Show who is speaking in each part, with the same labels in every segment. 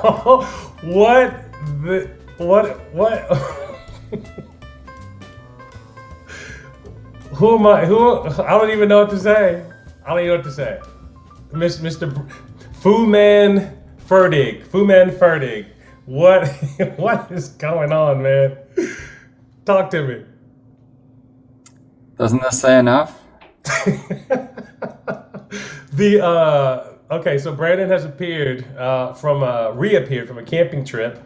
Speaker 1: what the what what? who am I? Who I don't even know what to say. I don't even know what to say. Miss Mr. Br- Fu Man Ferdig. Fu Man Ferdig. What what is going on, man? Talk to me.
Speaker 2: Doesn't this say enough?
Speaker 1: the uh okay, so Brandon has appeared uh from uh reappeared from a camping trip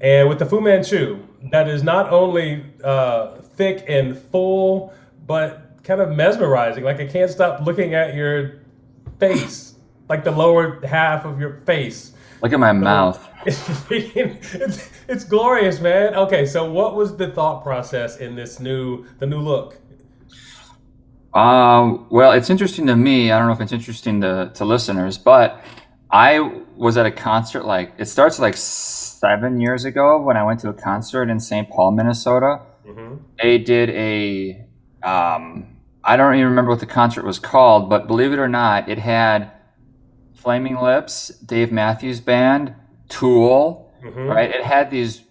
Speaker 1: and with the Fu Manchu that is not only uh thick and full but kind of mesmerizing. Like I can't stop looking at your face, like the lower half of your face.
Speaker 2: Look at my mouth.
Speaker 1: it's, it's glorious, man. Okay, so what was the thought process in this new the new look?
Speaker 2: Um, well, it's interesting to me. I don't know if it's interesting to, to listeners, but I was at a concert like it starts like seven years ago when I went to a concert in St. Paul, Minnesota.
Speaker 1: Mm-hmm.
Speaker 2: They did a um, I don't even remember what the concert was called, but believe it or not, it had Flaming Lips, Dave Matthews Band, Tool,
Speaker 1: Mhm.
Speaker 2: right? It had these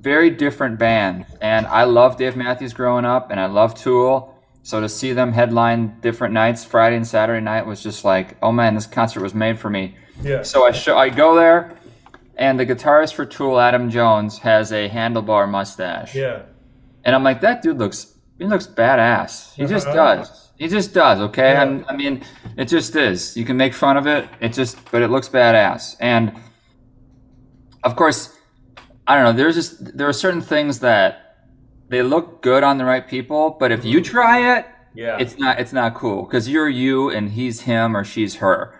Speaker 2: very different bands, and I loved Dave Matthews growing up, and I love Tool. So to see them headline different nights, Friday and Saturday night, was just like, oh man, this concert was made for me.
Speaker 1: Yeah.
Speaker 2: So I show, I go there, and the guitarist for Tool, Adam Jones, has a handlebar mustache.
Speaker 1: Yeah.
Speaker 2: And I'm like, that dude looks he looks badass. He just
Speaker 1: Uh-huh.
Speaker 2: does. He just does, okay?
Speaker 1: Yeah.
Speaker 2: And I mean, it just is. You can make fun of it. It just but it looks badass. And of course, I don't know, there's just there are certain things that they look good on the right people, but if you try it,
Speaker 1: Yeah.
Speaker 2: it's not it's not cool because you're you and he's him or she's her.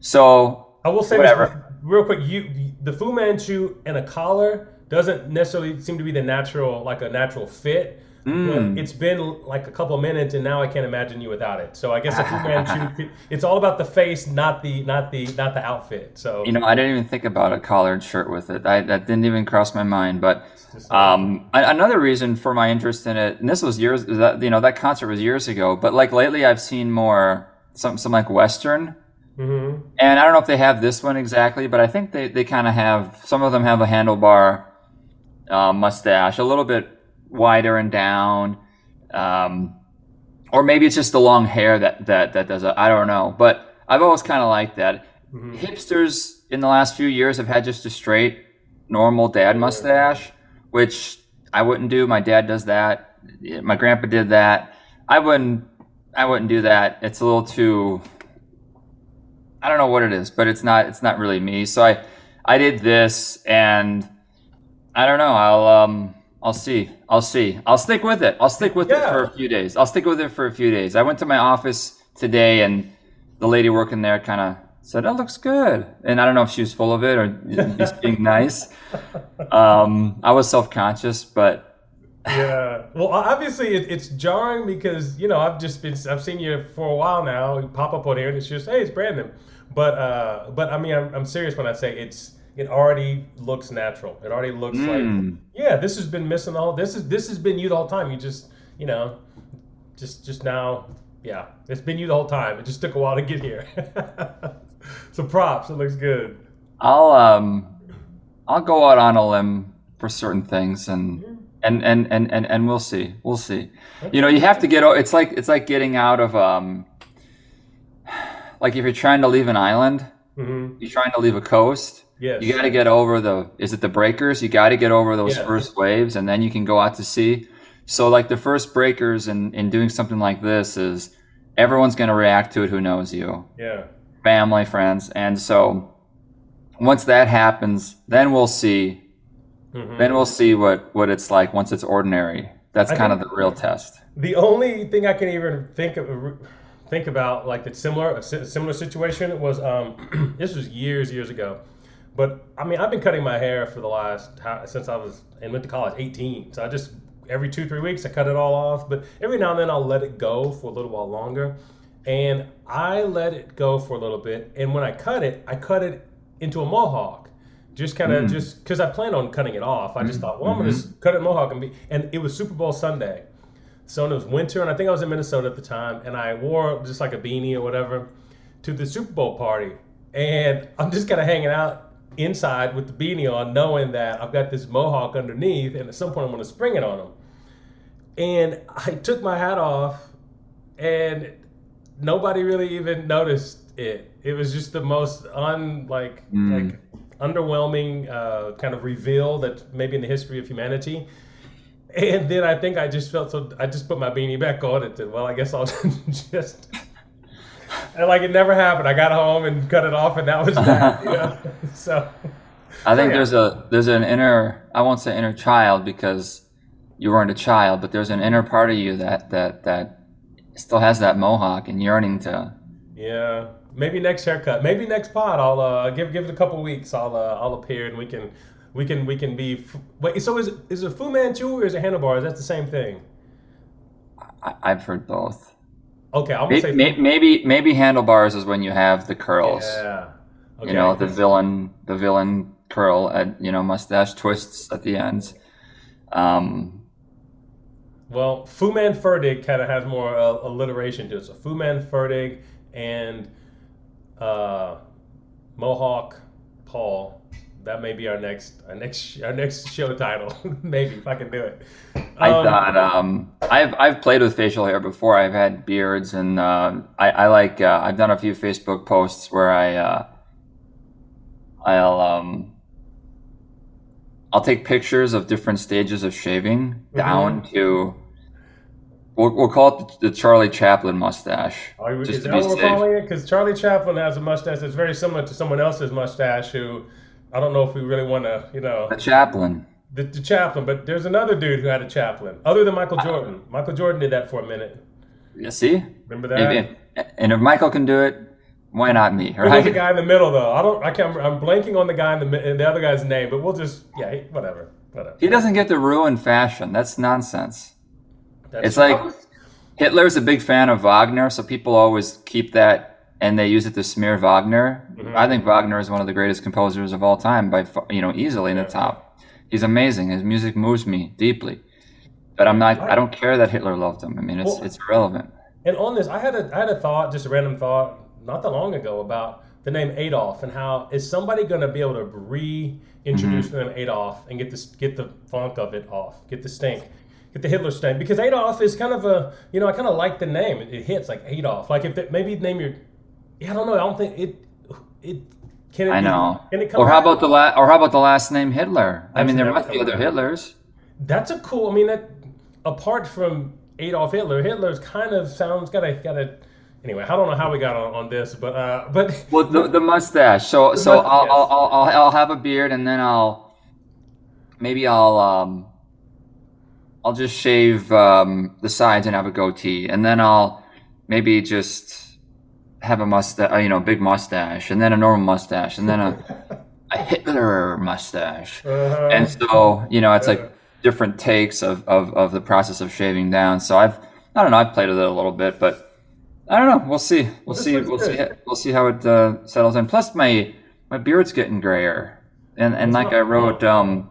Speaker 2: So
Speaker 1: I will say
Speaker 2: Whatever.
Speaker 1: this real quick. You the Fu Manchu and a collar doesn't necessarily seem to be the natural like a natural fit.
Speaker 2: Mm.
Speaker 1: But it's been like a couple of minutes, and now I can't imagine you without it. So I guess a Fu Manchu. it's all about the face, not the not the not the outfit. So
Speaker 2: You know, I didn't even think about a collared shirt with it. I, that didn't even cross my mind. But um, another reason for my interest in it, and this was years that you know that concert was years ago. But like lately, I've seen more some some like Western,
Speaker 1: Mhm.
Speaker 2: and I don't know if they have this one exactly, but I think they they kind of have. Some of them have a handlebar uh, mustache, a little bit wider and down. Um, or maybe it's just the long hair that that that does it. I don't know, but I've always kind of liked that.
Speaker 1: Mhm.
Speaker 2: Hipsters in the last few years have had just a straight, normal dad mustache, which I wouldn't do. My dad does that. My grandpa did that. I wouldn't. I wouldn't do that. It's a little too. I don't know what it is, but it's not. It's not really me. So I, I did this, and I don't know. I'll um. I'll see. I'll see. I'll stick with it. I'll stick with it for a few days. I'll stick with it for a few days. I went to my office today, and the lady working there kind of said, "That looks good," and I don't know if she was full of it or just being nice. Um, I was self conscious, but
Speaker 1: yeah. Well, obviously it, it's jarring because you know I've just been I've seen you for a while now. You pop up on here and it's just hey, it's Brandon. But uh, but I mean I'm, I'm serious when I say it's it already looks natural. It already looks like
Speaker 2: Mm.
Speaker 1: yeah, this has been missing all. This is this has been you the whole time. You just you know, just just now. Yeah, it's been you the whole time. It just took a while to get here. so props. It looks good.
Speaker 2: I'll um, I'll go out on a limb for certain things, and and and and and, and we'll see. We'll see. You know, you have to get. It's like it's like getting out of um, like if you're trying to leave an island,
Speaker 1: hmm
Speaker 2: you're trying to leave a coast.
Speaker 1: Yes.
Speaker 2: You got to get over the is it the breakers? You got to get over those
Speaker 1: Yeah.
Speaker 2: first waves, and then you can go out to sea. So like the first breakers in in doing something like this is everyone's going to react to it who knows you,
Speaker 1: yeah.
Speaker 2: Family, friends, and so once that happens, then we'll see.
Speaker 1: Mhm.
Speaker 2: Then we'll see what what it's like once it's ordinary. That's
Speaker 1: I
Speaker 2: kind of the real test.
Speaker 1: The only thing I can even think of, think about like the similar a similar situation was um, this was years years ago, but I mean I've been cutting my hair for the last since I was and went to college 18. So I just every two three weeks I cut it all off, but every now and then I'll let it go for a little while longer, and I let it go for a little bit, and when I cut it, I cut it into a mohawk. Just kind of mm. just because I planned on cutting it off, I just mm. thought, well, I'm gonna mm-hmm. just cut it mohawk and be. And it was Super Bowl Sunday, so it was winter, and I think I was in Minnesota at the time, and I wore just like a beanie or whatever to the Super Bowl party, and I'm just kind of hanging out inside with the beanie on, knowing that I've got this mohawk underneath, and at some point I'm to spring it on him. And I took my hat off, and nobody really even noticed it. It was just the most un like
Speaker 2: Mm.
Speaker 1: like underwhelming uh, kind of reveal that maybe in the history of humanity. And then I think I just felt so. I just put my beanie back on and said, "Well, I guess I'll just." And like it never happened. I got home and cut it off, and that was that. You know? So
Speaker 2: I think
Speaker 1: yeah.
Speaker 2: there's a there's an inner I won't say inner child because you weren't a child, but there's an inner part of you that that that still has that mohawk and yearning to.
Speaker 1: yeah, maybe next haircut, maybe next pod. I'll uh, give give it a couple weeks. I'll uh, I'll appear and we can we can we can be. f- Wait, so is it, is it Fu Manchu or is it handlebars? that the same thing.
Speaker 2: I, I've heard both.
Speaker 1: Okay, I'm gonna
Speaker 2: Maybe,
Speaker 1: say
Speaker 2: maybe maybe maybe handlebars is when you have the curls.
Speaker 1: Yeah. Okay.
Speaker 2: You know the villain the villain curl at you know mustache twists at the ends. Um,
Speaker 1: Well, Fu Man Ferdig kind of has more uh, alliteration to it. So Fu Man Ferdig and uh, Mohawk Paul. That may be our next our next our next show title. Maybe if I can do it.
Speaker 2: I
Speaker 1: Um,
Speaker 2: thought um, I've I've played with facial hair before. I've had beards, and uh, I I like uh, I've done a few Facebook posts where I uh, I'll um I'll take pictures of different stages of shaving down to we'll, we'll call it the Charlie Chaplin mustache oh,
Speaker 1: Are we,
Speaker 2: just
Speaker 1: is
Speaker 2: to
Speaker 1: that
Speaker 2: be
Speaker 1: what we're
Speaker 2: safe.
Speaker 1: calling it? Because Charlie Chaplin has a mustache that's very similar to someone else's mustache. Who I don't know if we really want to, you know,
Speaker 2: The Chaplin.
Speaker 1: the, the Chaplin. But there's another dude who had a Chaplin, other than Michael ah. Jordan. Michael Jordan did that for a minute.
Speaker 2: You see,
Speaker 1: Remember that?
Speaker 2: if, if, and if Michael can do it, why not me?
Speaker 1: Who was the guy in the middle though? I don't. I can't. I'm blanking on the guy in the in the other guy's name, but we'll just yeah, whatever, whatever.
Speaker 2: He doesn't get to ruin fashion. That's nonsense.
Speaker 1: That's
Speaker 2: It's like Hitler's a big fan of Wagner, so people always keep that and they use it to smear Wagner.
Speaker 1: Mm-hmm.
Speaker 2: I think Wagner is one of the greatest composers of all time, by you know, easily in the top. He's amazing. His music moves me deeply, but I'm not. I don't care that Hitler loved him. I mean, it's
Speaker 1: Well-
Speaker 2: it's irrelevant.
Speaker 1: And on this, I had a I had a thought, just a random thought, not that long ago about the name Adolf and how is somebody going to be able to reintroduce
Speaker 2: Mm-hmm.
Speaker 1: the name Adolf and get this get the funk of it off, get the stink, get the Hitler stink because Adolf is kind of a you know I kind of like the name. It, it hits like Adolf. Like if it, maybe name your yeah I don't know I don't think it it can it
Speaker 2: I
Speaker 1: be-
Speaker 2: know.
Speaker 1: can it come
Speaker 2: Or how about the last? Or how about the last name Hitler? I
Speaker 1: That's
Speaker 2: mean, there must be other. Hitlers.
Speaker 1: That's a cool. I mean, that apart from Adolf Hitler, Hitler's kind of sounds got a got a. Anyway, I don't know how we got on, on this, but uh, but
Speaker 2: Well, the, the mustache. So so
Speaker 1: must-
Speaker 2: I'll,
Speaker 1: yes.
Speaker 2: I'll, I'll I'll I'll have a beard and then I'll maybe I'll um I'll just shave um, the sides and have a goatee and then I'll maybe just have a mustache, you know, big mustache and then a normal mustache and then a a Hitler mustache.
Speaker 1: uh,
Speaker 2: And so you know, it's like different takes of, of, of the process of shaving down. So I've I don't know, I've played with it a little bit, but I don't know. We'll see. We'll
Speaker 1: this
Speaker 2: see. We'll see. We'll see how it uh, settles in. Plus, my my beard's getting grayer, and and like I wrote, um,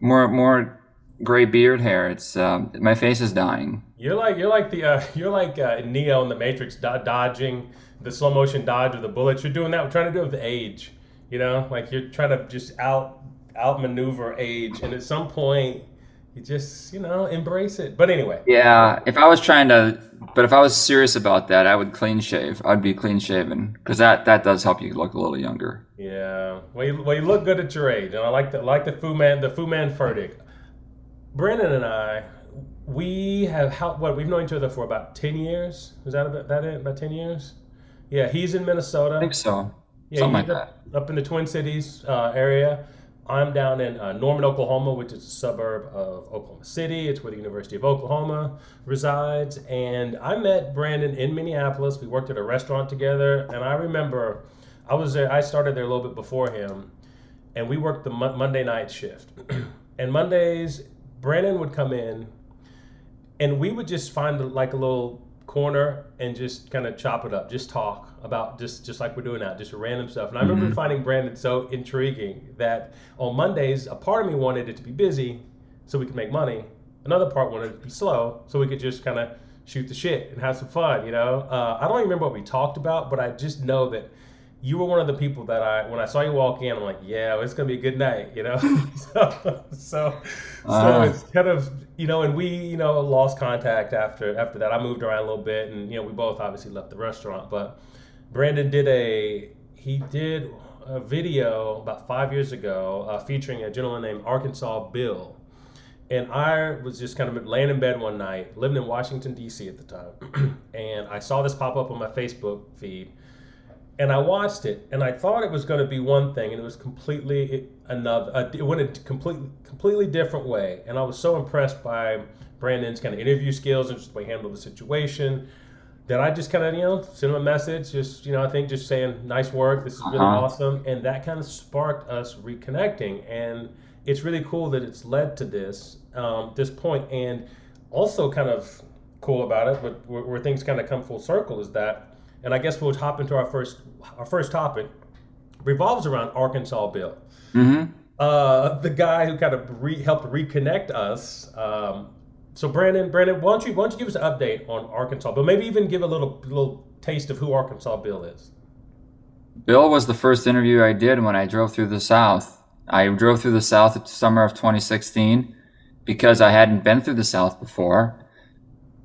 Speaker 2: more more gray beard hair. It's um, my face is dying.
Speaker 1: you're like you're like the uh, you're like uh, Neo in the Matrix, do- dodging the slow motion dodge of the bullets. You're doing that. We're trying to do it with age. You know, like you're trying to just out outmaneuver age, and at some point, you just you know embrace it. But anyway,
Speaker 2: Yeah. If I was trying to, but if I was serious about that, I would clean shave. I'd be clean shaven because that that does help you look a little younger.
Speaker 1: Yeah, well, you, well, you look good at your age, and I like the like the Fu Man, the Fu Man Ferdig. Brandon and I, we have how what we've known each other for about ten years. Is that about that it? About ten years? Yeah, he's in Minnesota.
Speaker 2: I think so.
Speaker 1: Yeah,
Speaker 2: Something like
Speaker 1: he's
Speaker 2: that.
Speaker 1: up, up in the Twin Cities uh, area. I'm down in uh, Norman, Oklahoma, which is a suburb of Oklahoma City. It's where the University of Oklahoma resides. And I met Brandon in Minneapolis. We worked at a restaurant together, and I remember I was there. I started there a little bit before him, and we worked the Mon- Monday night shift. and Mondays, Brandon would come in, and we would just find like a little corner and just kind of chop it up, just talk about just just like we're doing now, just random stuff. And I remember finding Brandon so intriguing that on Mondays, a part of me wanted it to be busy so we could make money. Another part wanted it to be slow so we could just kind of shoot the shit and have some fun. You know, uh, I don't even remember what we talked about, but I just know that you were one of the people that I, when I saw you walk in, I'm like, yeah, well, it's gonna be a good night, you know. so, so, uh-huh. so it's kind of, you know, and we, you know, lost contact after after that. I moved around a little bit, and you know, we both obviously left the restaurant. But Brandon did a, he did a video about five years ago uh, featuring a gentleman named Arkansas Bill. And I was just kind of laying in bed one night, living in Washington, D.C. at the time. and I saw this pop up on my Facebook feed and I watched it, and I thought it was going to be one thing, and it was completely another. Uh, it went a completely completely different way, and I was so impressed by Brandon's kind of interview skills and just the way he handled the situation that I just kind of you know sent him a message, just you know I think just saying nice work, this is really uh-huh. awesome, and that kind of sparked us reconnecting, and it's really cool that it's led to this um, this point, and also kind of cool about it, but where, where things kind of come full circle is that and I guess we'll hop into our first our first topic revolves around Arkansas Bill. Mm-hmm. Uh, the guy who kind of re- helped reconnect us. Um, so Brandon, Brandon, why don't you why don't you give us an update on Arkansas Bill? Maybe even give a little little taste of who Arkansas Bill is.
Speaker 2: Bill was the first interview I did when I drove through the South. I drove through the South the summer of 2016 because I hadn't been through the South before.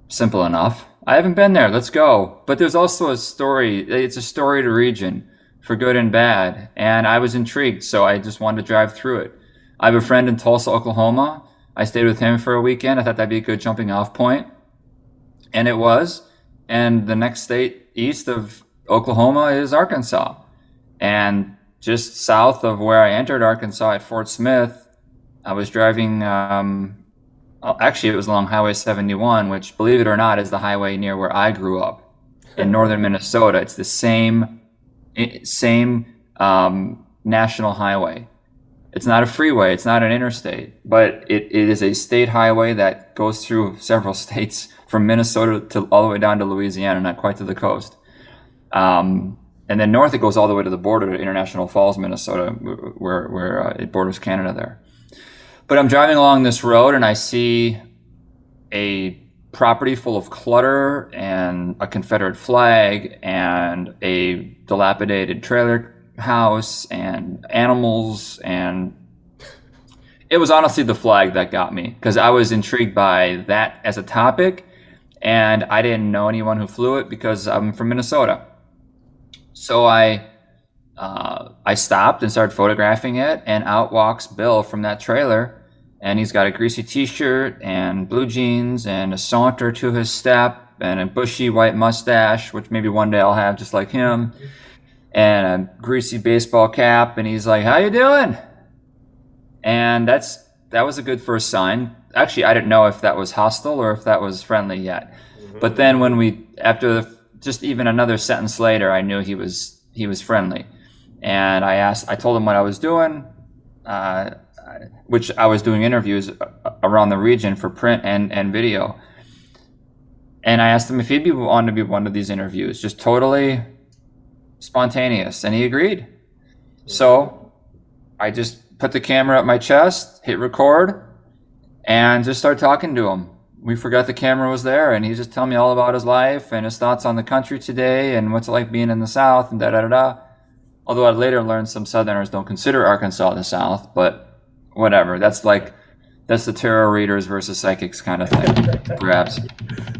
Speaker 2: Simple enough. I haven't been there. Let's go. But there's also a story. It's a storied region for good and bad. And I was intrigued, so I just wanted to drive through it. I have a friend in Tulsa, Oklahoma. I stayed with him for a weekend. I thought that'd be a good jumping off point. And it was. And the next state east of Oklahoma is Arkansas. And just south of where I entered Arkansas at Fort Smith, I was driving um, actually, it was along Highway 71, which, believe it or not, is the highway near where I grew up in northern Minnesota. It's the same same um, national highway. It's not a freeway. It's not an interstate, but it, it is a state highway that goes through several states from Minnesota to all the way down to Louisiana, not quite to the coast. Um, and then north it goes all the way to the border to International Falls, Minnesota, where where uh, it borders Canada there. But I'm driving along this road and I see a property full of clutter and a Confederate flag and a dilapidated trailer house and animals and it was honestly the flag that got me because I was intrigued by that as a topic and I didn't know anyone who flew it because I'm from Minnesota. So I uh, I stopped and started photographing it, and out walks Bill from that trailer and he's got a greasy t-shirt and blue jeans and a saunter to his step and a bushy white mustache, which maybe one day I'll have just like him, and a greasy baseball cap. And he's like, "How you doing?" And that's that was a good first sign. Actually, I didn't know if that was hostile or if that was friendly yet. Mm-hmm. But then when we after the, just even another sentence later, I knew he was he was friendly. And I asked, I told him what I was doing. Uh, which I was doing interviews around the region for print and, and video. And I asked him if he'd be wanted to be one of these interviews, just totally spontaneous, and he agreed. So I just put the camera at my chest, hit record, and just started talking to him. We forgot the camera was there, and he just telling me all about his life and his thoughts on the country today and what's it like being in the South and da da da da. Although I later learned some Southerners don't consider Arkansas the South, but whatever. That's like that's the tarot readers versus psychics kind of thing, perhaps.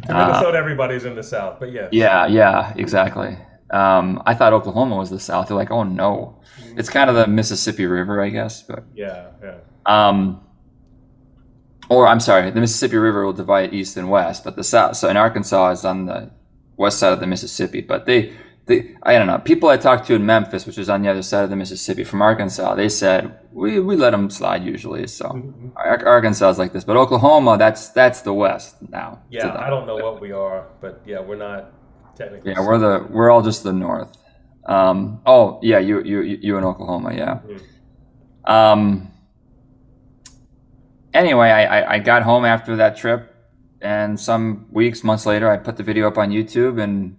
Speaker 1: Minnesota, uh, everybody's in the South, but yeah.
Speaker 2: Yeah, yeah, exactly. Um, I thought Oklahoma was the South. They're like, oh no, it's kind of the Mississippi River, I guess. But
Speaker 1: yeah, yeah.
Speaker 2: Um, or I'm sorry, the Mississippi River will divide east and west, but the South. So in Arkansas is on the west side of the Mississippi, but they the, I don't know, people I talked to in Memphis, which is on the other side of the Mississippi from Arkansas, they said we, we let them slide usually. So mm-hmm. Arkansas is like this, but Oklahoma, that's that's the West now.
Speaker 1: Yeah, I don't know what we are, but yeah, we're not technically.
Speaker 2: Yeah, we're the we're all just the North. Um, oh yeah, you you you in Oklahoma, yeah. Mm-hmm. Um. Anyway, I, I I got home after that trip, and some weeks months later, I put the video up on YouTube and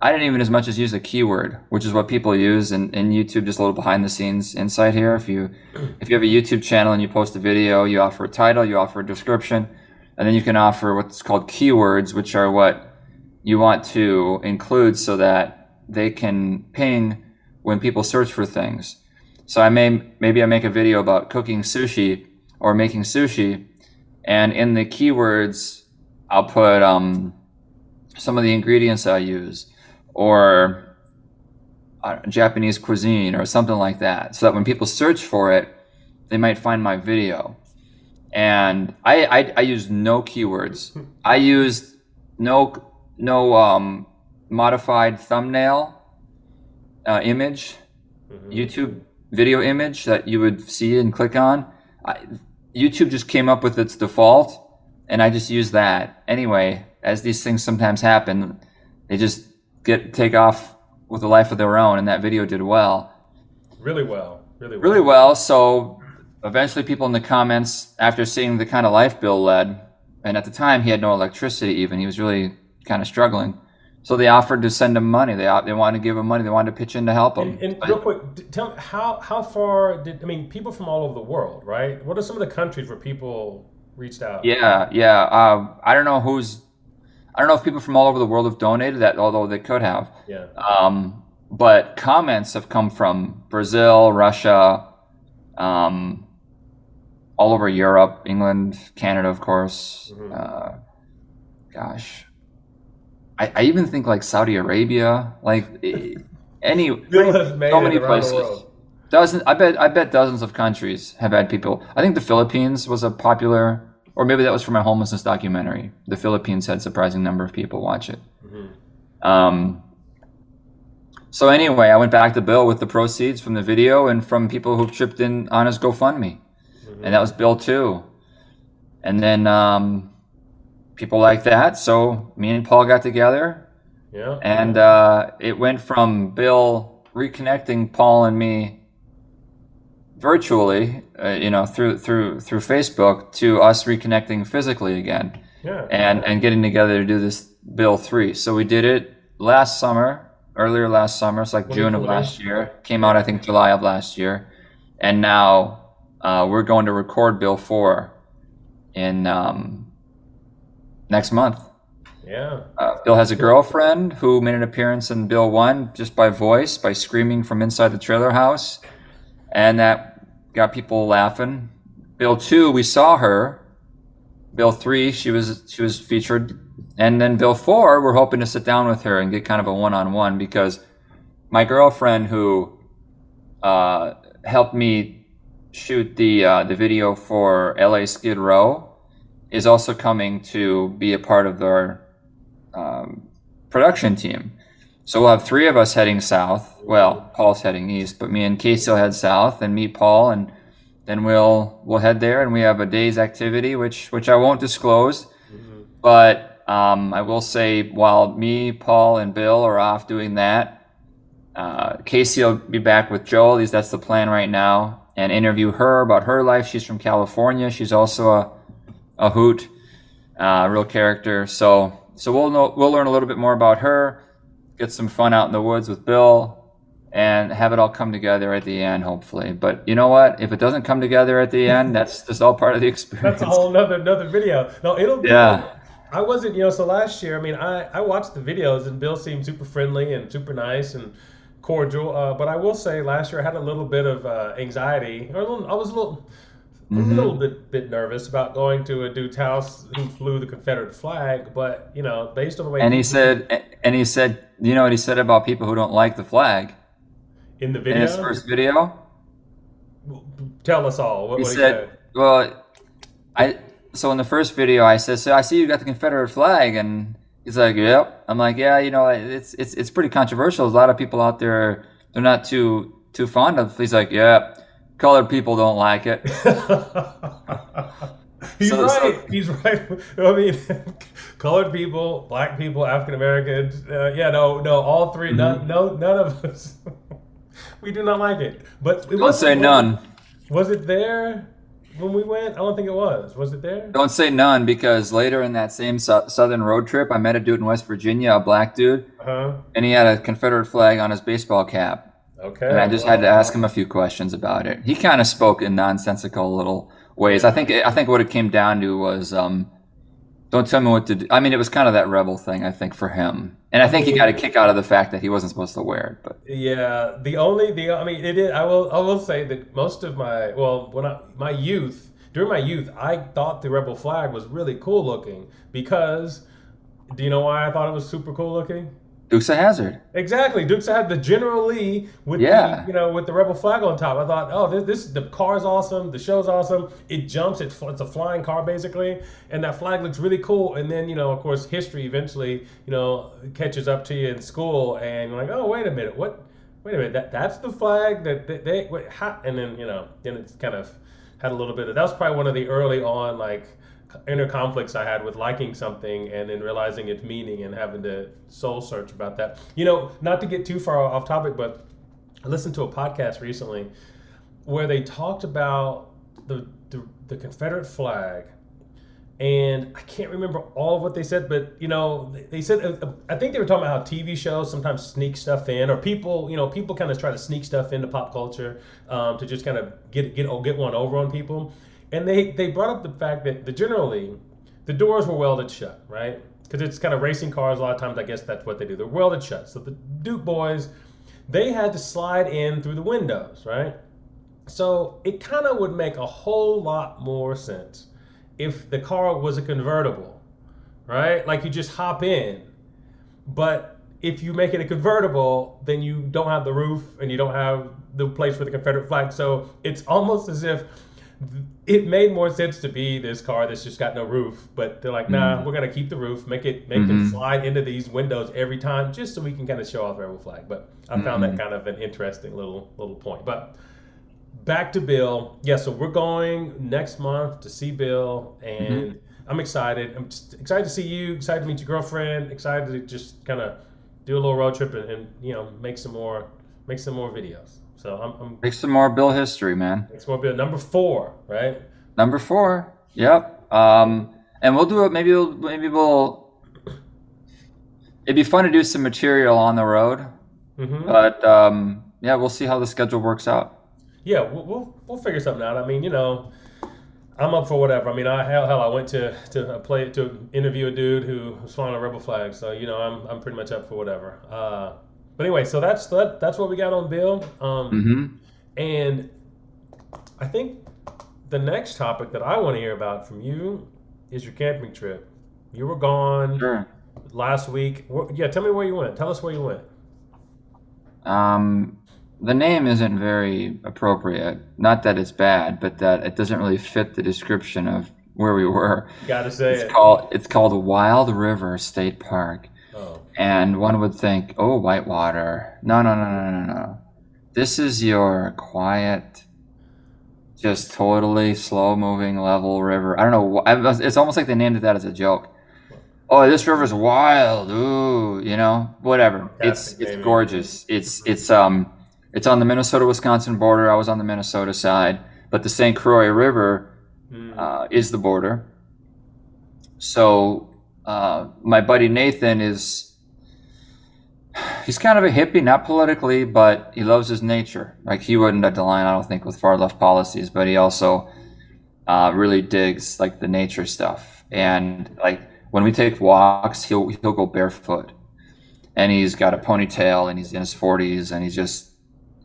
Speaker 2: I didn't even as much as use a keyword, which is what people use in, in YouTube, just a little behind the scenes insight here. If you if you have a YouTube channel and you post a video, you offer a title, you offer a description, and then you can offer what's called keywords, which are what you want to include so that they can ping when people search for things. So I may maybe I make a video about cooking sushi or making sushi, and in the keywords I'll put um, some of the ingredients I use or uh, Japanese cuisine or something like that, so that when people search for it, they might find my video. And I I, I use no keywords. I used no no um, modified thumbnail uh, image, YouTube video image that you would see and click on. I, YouTube just came up with its default, and I just used that. Anyway, as these things sometimes happen, they just get take off with a life of their own, and that video did well,
Speaker 1: Really well. Really well.
Speaker 2: really well. So eventually, people in the comments, after seeing the kind of life Bill led, and at the time he had no electricity, even he was really kind of struggling. So they offered to send him money. They they wanted to give him money. They wanted to pitch in to help him.
Speaker 1: And, and real quick, tell me how how far did I mean people from all over the world, right? What are some of the countries where people reached out?
Speaker 2: Yeah, yeah. Uh, I don't know who's. I don't know if people from all over the world have donated that, although they could have.
Speaker 1: Yeah.
Speaker 2: Um, but comments have come from Brazil, Russia, um, all over Europe, England, Canada, of course.
Speaker 1: Mhm.
Speaker 2: Uh, gosh, I, I even think like Saudi Arabia, like any
Speaker 1: Bill has made
Speaker 2: so many places.
Speaker 1: the world.
Speaker 2: Dozen, I bet, I bet dozens of countries have had people. I think the Philippines was a popular, or maybe that was from a homelessness documentary. The Philippines had surprising number of people watch it. Um, so anyway, I went back to Bill with the proceeds from the video and from people who chipped in on his GoFundMe, and that was Bill too. And then um, people like that. So me and Paul got together,
Speaker 1: Yeah.
Speaker 2: and uh, it went from Bill reconnecting Paul and me virtually, uh, you know, through through through Facebook, to us reconnecting physically again,
Speaker 1: yeah.
Speaker 2: and and getting together to do this Bill three. So we did it last summer, earlier last summer. It's like June of last year. Came out, I think, July of last year, and now uh, we're going to record Bill four in um, next month.
Speaker 1: yeah.
Speaker 2: Uh, Bill has a girlfriend who made an appearance in Bill 1 just by voice, by screaming from inside the trailer house. And that got people laughing. Bill 2, we saw her. Bill 3, she was she was featured. And then Bill 4, we're hoping to sit down with her and get kind of a one-on-one because my girlfriend who uh, helped me shoot the uh, the video for LA Skid Row is also coming to be a part of our um, production team. So we'll have three of us heading south. Well, Paul's heading east, but me and Casey will head south and meet Paul, and then we'll we'll head there, and we have a day's activity, which which I won't disclose, but um, I will say while me, Paul, and Bill are off doing that, uh, Casey will be back with Joel. At least that's the plan right now, and interview her about her life. She's from California. She's also a a hoot, uh, real character. So so we'll know we'll learn a little bit more about her, get some fun out in the woods with Bill, and have it all come together at the end, hopefully. But you know what? If it doesn't come together at the end, that's just all part of the experience.
Speaker 1: That's a whole nother another video. No, it'll be.
Speaker 2: Yeah.
Speaker 1: I wasn't, you know. So last year, I mean, I I watched the videos and Bill seemed super friendly and super nice and cordial. Uh, but I will say, last year I had a little bit of uh, anxiety, or a little, I was a little. A little bit, bit nervous about going to a dude's house who flew the Confederate flag, but you know, based on the way
Speaker 2: And he said, and he said, you know what he said about people who don't like the flag
Speaker 1: in the video?
Speaker 2: in his first video?
Speaker 1: tell us all what,
Speaker 2: He
Speaker 1: what
Speaker 2: said, well, I so in the first video I said, so I see you got the Confederate flag, and he's like, yep. I'm like, yeah, you know, it's it's it's pretty controversial. There's a lot of people out there they're not too too fond of. He's like, yeah, colored people don't like it.
Speaker 1: He's
Speaker 2: So-
Speaker 1: right.
Speaker 2: so-
Speaker 1: He's right. I mean, colored people, black people, African Americans. Uh, yeah, no, no, all 3 None,
Speaker 2: Mm-hmm.
Speaker 1: no, none of us. we do not like it. But it
Speaker 2: Don't say none.
Speaker 1: Was it there when we went? I don't think it was. Was it there?
Speaker 2: Don't say none because later in that same su- southern road trip, I met a dude in West Virginia, a black dude,
Speaker 1: Huh?
Speaker 2: and he had a Confederate flag on his baseball cap.
Speaker 1: Okay.
Speaker 2: And I just had to ask him a few questions about it. He kind of spoke in nonsensical little ways. I think I think what it came down to was um, Don't tell me what to do. I mean, it was kind of that rebel thing, I think, for him, and I think he got a kick out of the fact that he wasn't supposed to wear it. But
Speaker 1: Yeah, the only the I mean it is I will I will say that most of my well when I my youth during my youth I thought the rebel flag was really cool looking because do you know why I thought it was super cool looking?
Speaker 2: Dukes of Hazzard.
Speaker 1: Exactly, Dukes had the General Lee with
Speaker 2: Yeah.
Speaker 1: the you know with the rebel flag on top. I thought, oh, this, this the car's awesome, the show's awesome. It jumps, it's it's a flying car basically, and that flag looks really cool. And then you know, of course, history eventually you know catches up to you in school, and you're like, oh, wait a minute, what? Wait a minute, that that's the flag that they, they wait, how? and then you know, then it's kind of had a little bit of that was probably one of the early on like inner conflicts I had with liking something and then realizing its meaning and having to soul search about that. You know, not to get too far off topic, but I listened to a podcast recently where they talked about the the, the Confederate flag. And I can't remember all of what they said, but you know, they- said uh, I think they were talking about how TV shows sometimes sneak stuff in, or people, you know, people kind of try to sneak stuff into pop culture um, to just kind of get get get one over on people. And they they brought up the fact that the generally the doors were welded shut, right? Because it's kind of racing cars. A lot of times, I guess that's what they do. They're welded shut. So the Duke boys, they had to slide in through the windows, right? So it kind of would make a whole lot more sense if the car was a convertible, right? Like you just hop in. But if you make it a convertible, then you don't have the roof and you don't have the place for the Confederate flag. So it's almost as if it made more sense to be this car that's just got no roof. But they're like, nah, we're gonna keep the roof, make it make them
Speaker 2: Mhm.
Speaker 1: slide into these windows every time, just so we can kind of show off rebel flag. But I found that kind of an interesting little little point. But back to Bill. Yeah, so we're going next month to see Bill, and I'm excited. I'm just excited to see you. Excited to meet your girlfriend. Excited to just kind of do a little road trip and, and you know make some more make some more videos. So I'm, I'm
Speaker 2: Make some more Bill history, man.
Speaker 1: it's going to be number four, right?
Speaker 2: Number four. Yep. Um, and we'll do it. Maybe we'll, maybe we'll. It'd be fun to do some material on the road,
Speaker 1: hmm
Speaker 2: but um, yeah, we'll see how the schedule works out.
Speaker 1: yeah, we'll, we'll we'll figure something out. I mean, you know, I'm up for whatever. I mean, I hell, hell I went to to play to interview a dude who was flying a rebel flag, so you know, I'm I'm pretty much up for whatever. Uh, but anyway, so that's that, that's what we got on Bill. Um,
Speaker 2: hmm
Speaker 1: And I think the next topic that I want to hear about from you is your camping trip. You were gone
Speaker 2: Sure.
Speaker 1: last week. Yeah, tell me where you went. Tell us where you went.
Speaker 2: Um, the name isn't very appropriate. Not that it's bad, but that it doesn't really fit the description of where we were.
Speaker 1: Got to say
Speaker 2: It's
Speaker 1: it.
Speaker 2: called it's called Wild River State Park. And one would think, oh, Whitewater. No, no, no, no, no, no. This is your quiet, just totally slow moving level river. I don't know. wh- I was- It's almost like they named it that as a joke. Oh, this river's wild. Ooh, you know, whatever. It's it's gorgeous. It's it's um it's on the Minnesota Wisconsin border. I was on the Minnesota side, but the St. Croix River
Speaker 1: Mm.
Speaker 2: uh, is the border. So uh, my buddy Nathan is he's kind of a hippie, not politically, but he loves his nature. Like he wouldn't line, I don't think, with far left policies, but he also uh, really digs like the nature stuff. And like when we take walks, he'll he'll go barefoot, and he's got a ponytail, and he's in his forties, and he's just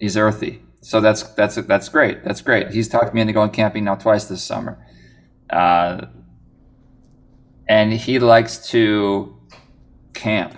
Speaker 2: he's earthy. So that's that's that's great. That's great. He's talked me into going camping now twice this summer, uh, and he likes to camp.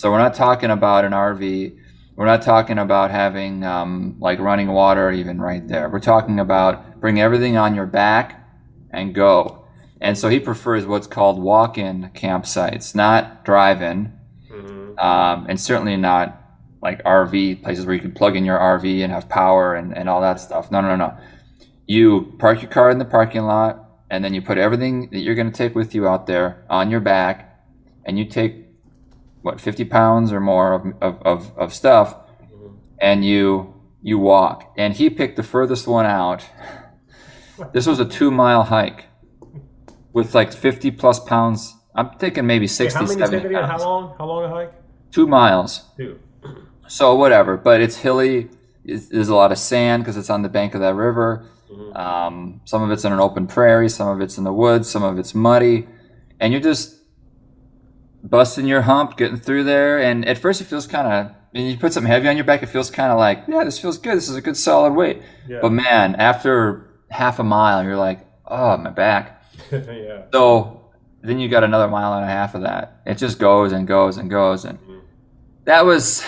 Speaker 2: So we're not talking about an RV. We're not talking about having um, like running water even right there. We're talking about bring everything on your back and go. And so he prefers what's called walk-in campsites, not drive-in,
Speaker 1: Mhm.
Speaker 2: um, and certainly not like RV places where you can plug in your RV and have power and, and all that stuff. No, no, no, no. You park your car in the parking lot, and then you put everything that you're going to take with you out there on your back, and you take what 50 pounds or more of, of, of, of stuff, and you you walk. And he picked the furthest one out. This was a two mile hike with like 50 plus pounds. I'm thinking maybe
Speaker 1: Wait,
Speaker 2: 60,
Speaker 1: how many
Speaker 2: 70
Speaker 1: take it in? How long? How long a hike?
Speaker 2: Two miles.
Speaker 1: Two.
Speaker 2: So whatever, but it's hilly. It's, there's a lot of sand because it's on the bank of that river.
Speaker 1: Mhm.
Speaker 2: Um, some of it's in an open prairie, some of it's in the woods, some of it's muddy, and you're just busting your hump, getting through there. And at first, it feels kind of. And you put something heavy on your back, it feels kind of like, yeah, this feels good. This is a good solid weight.
Speaker 1: Yeah.
Speaker 2: But man, after half a mile, you're like, oh, my back.
Speaker 1: yeah.
Speaker 2: So then you got another mile and a half of that. It just goes and goes and goes. And that was,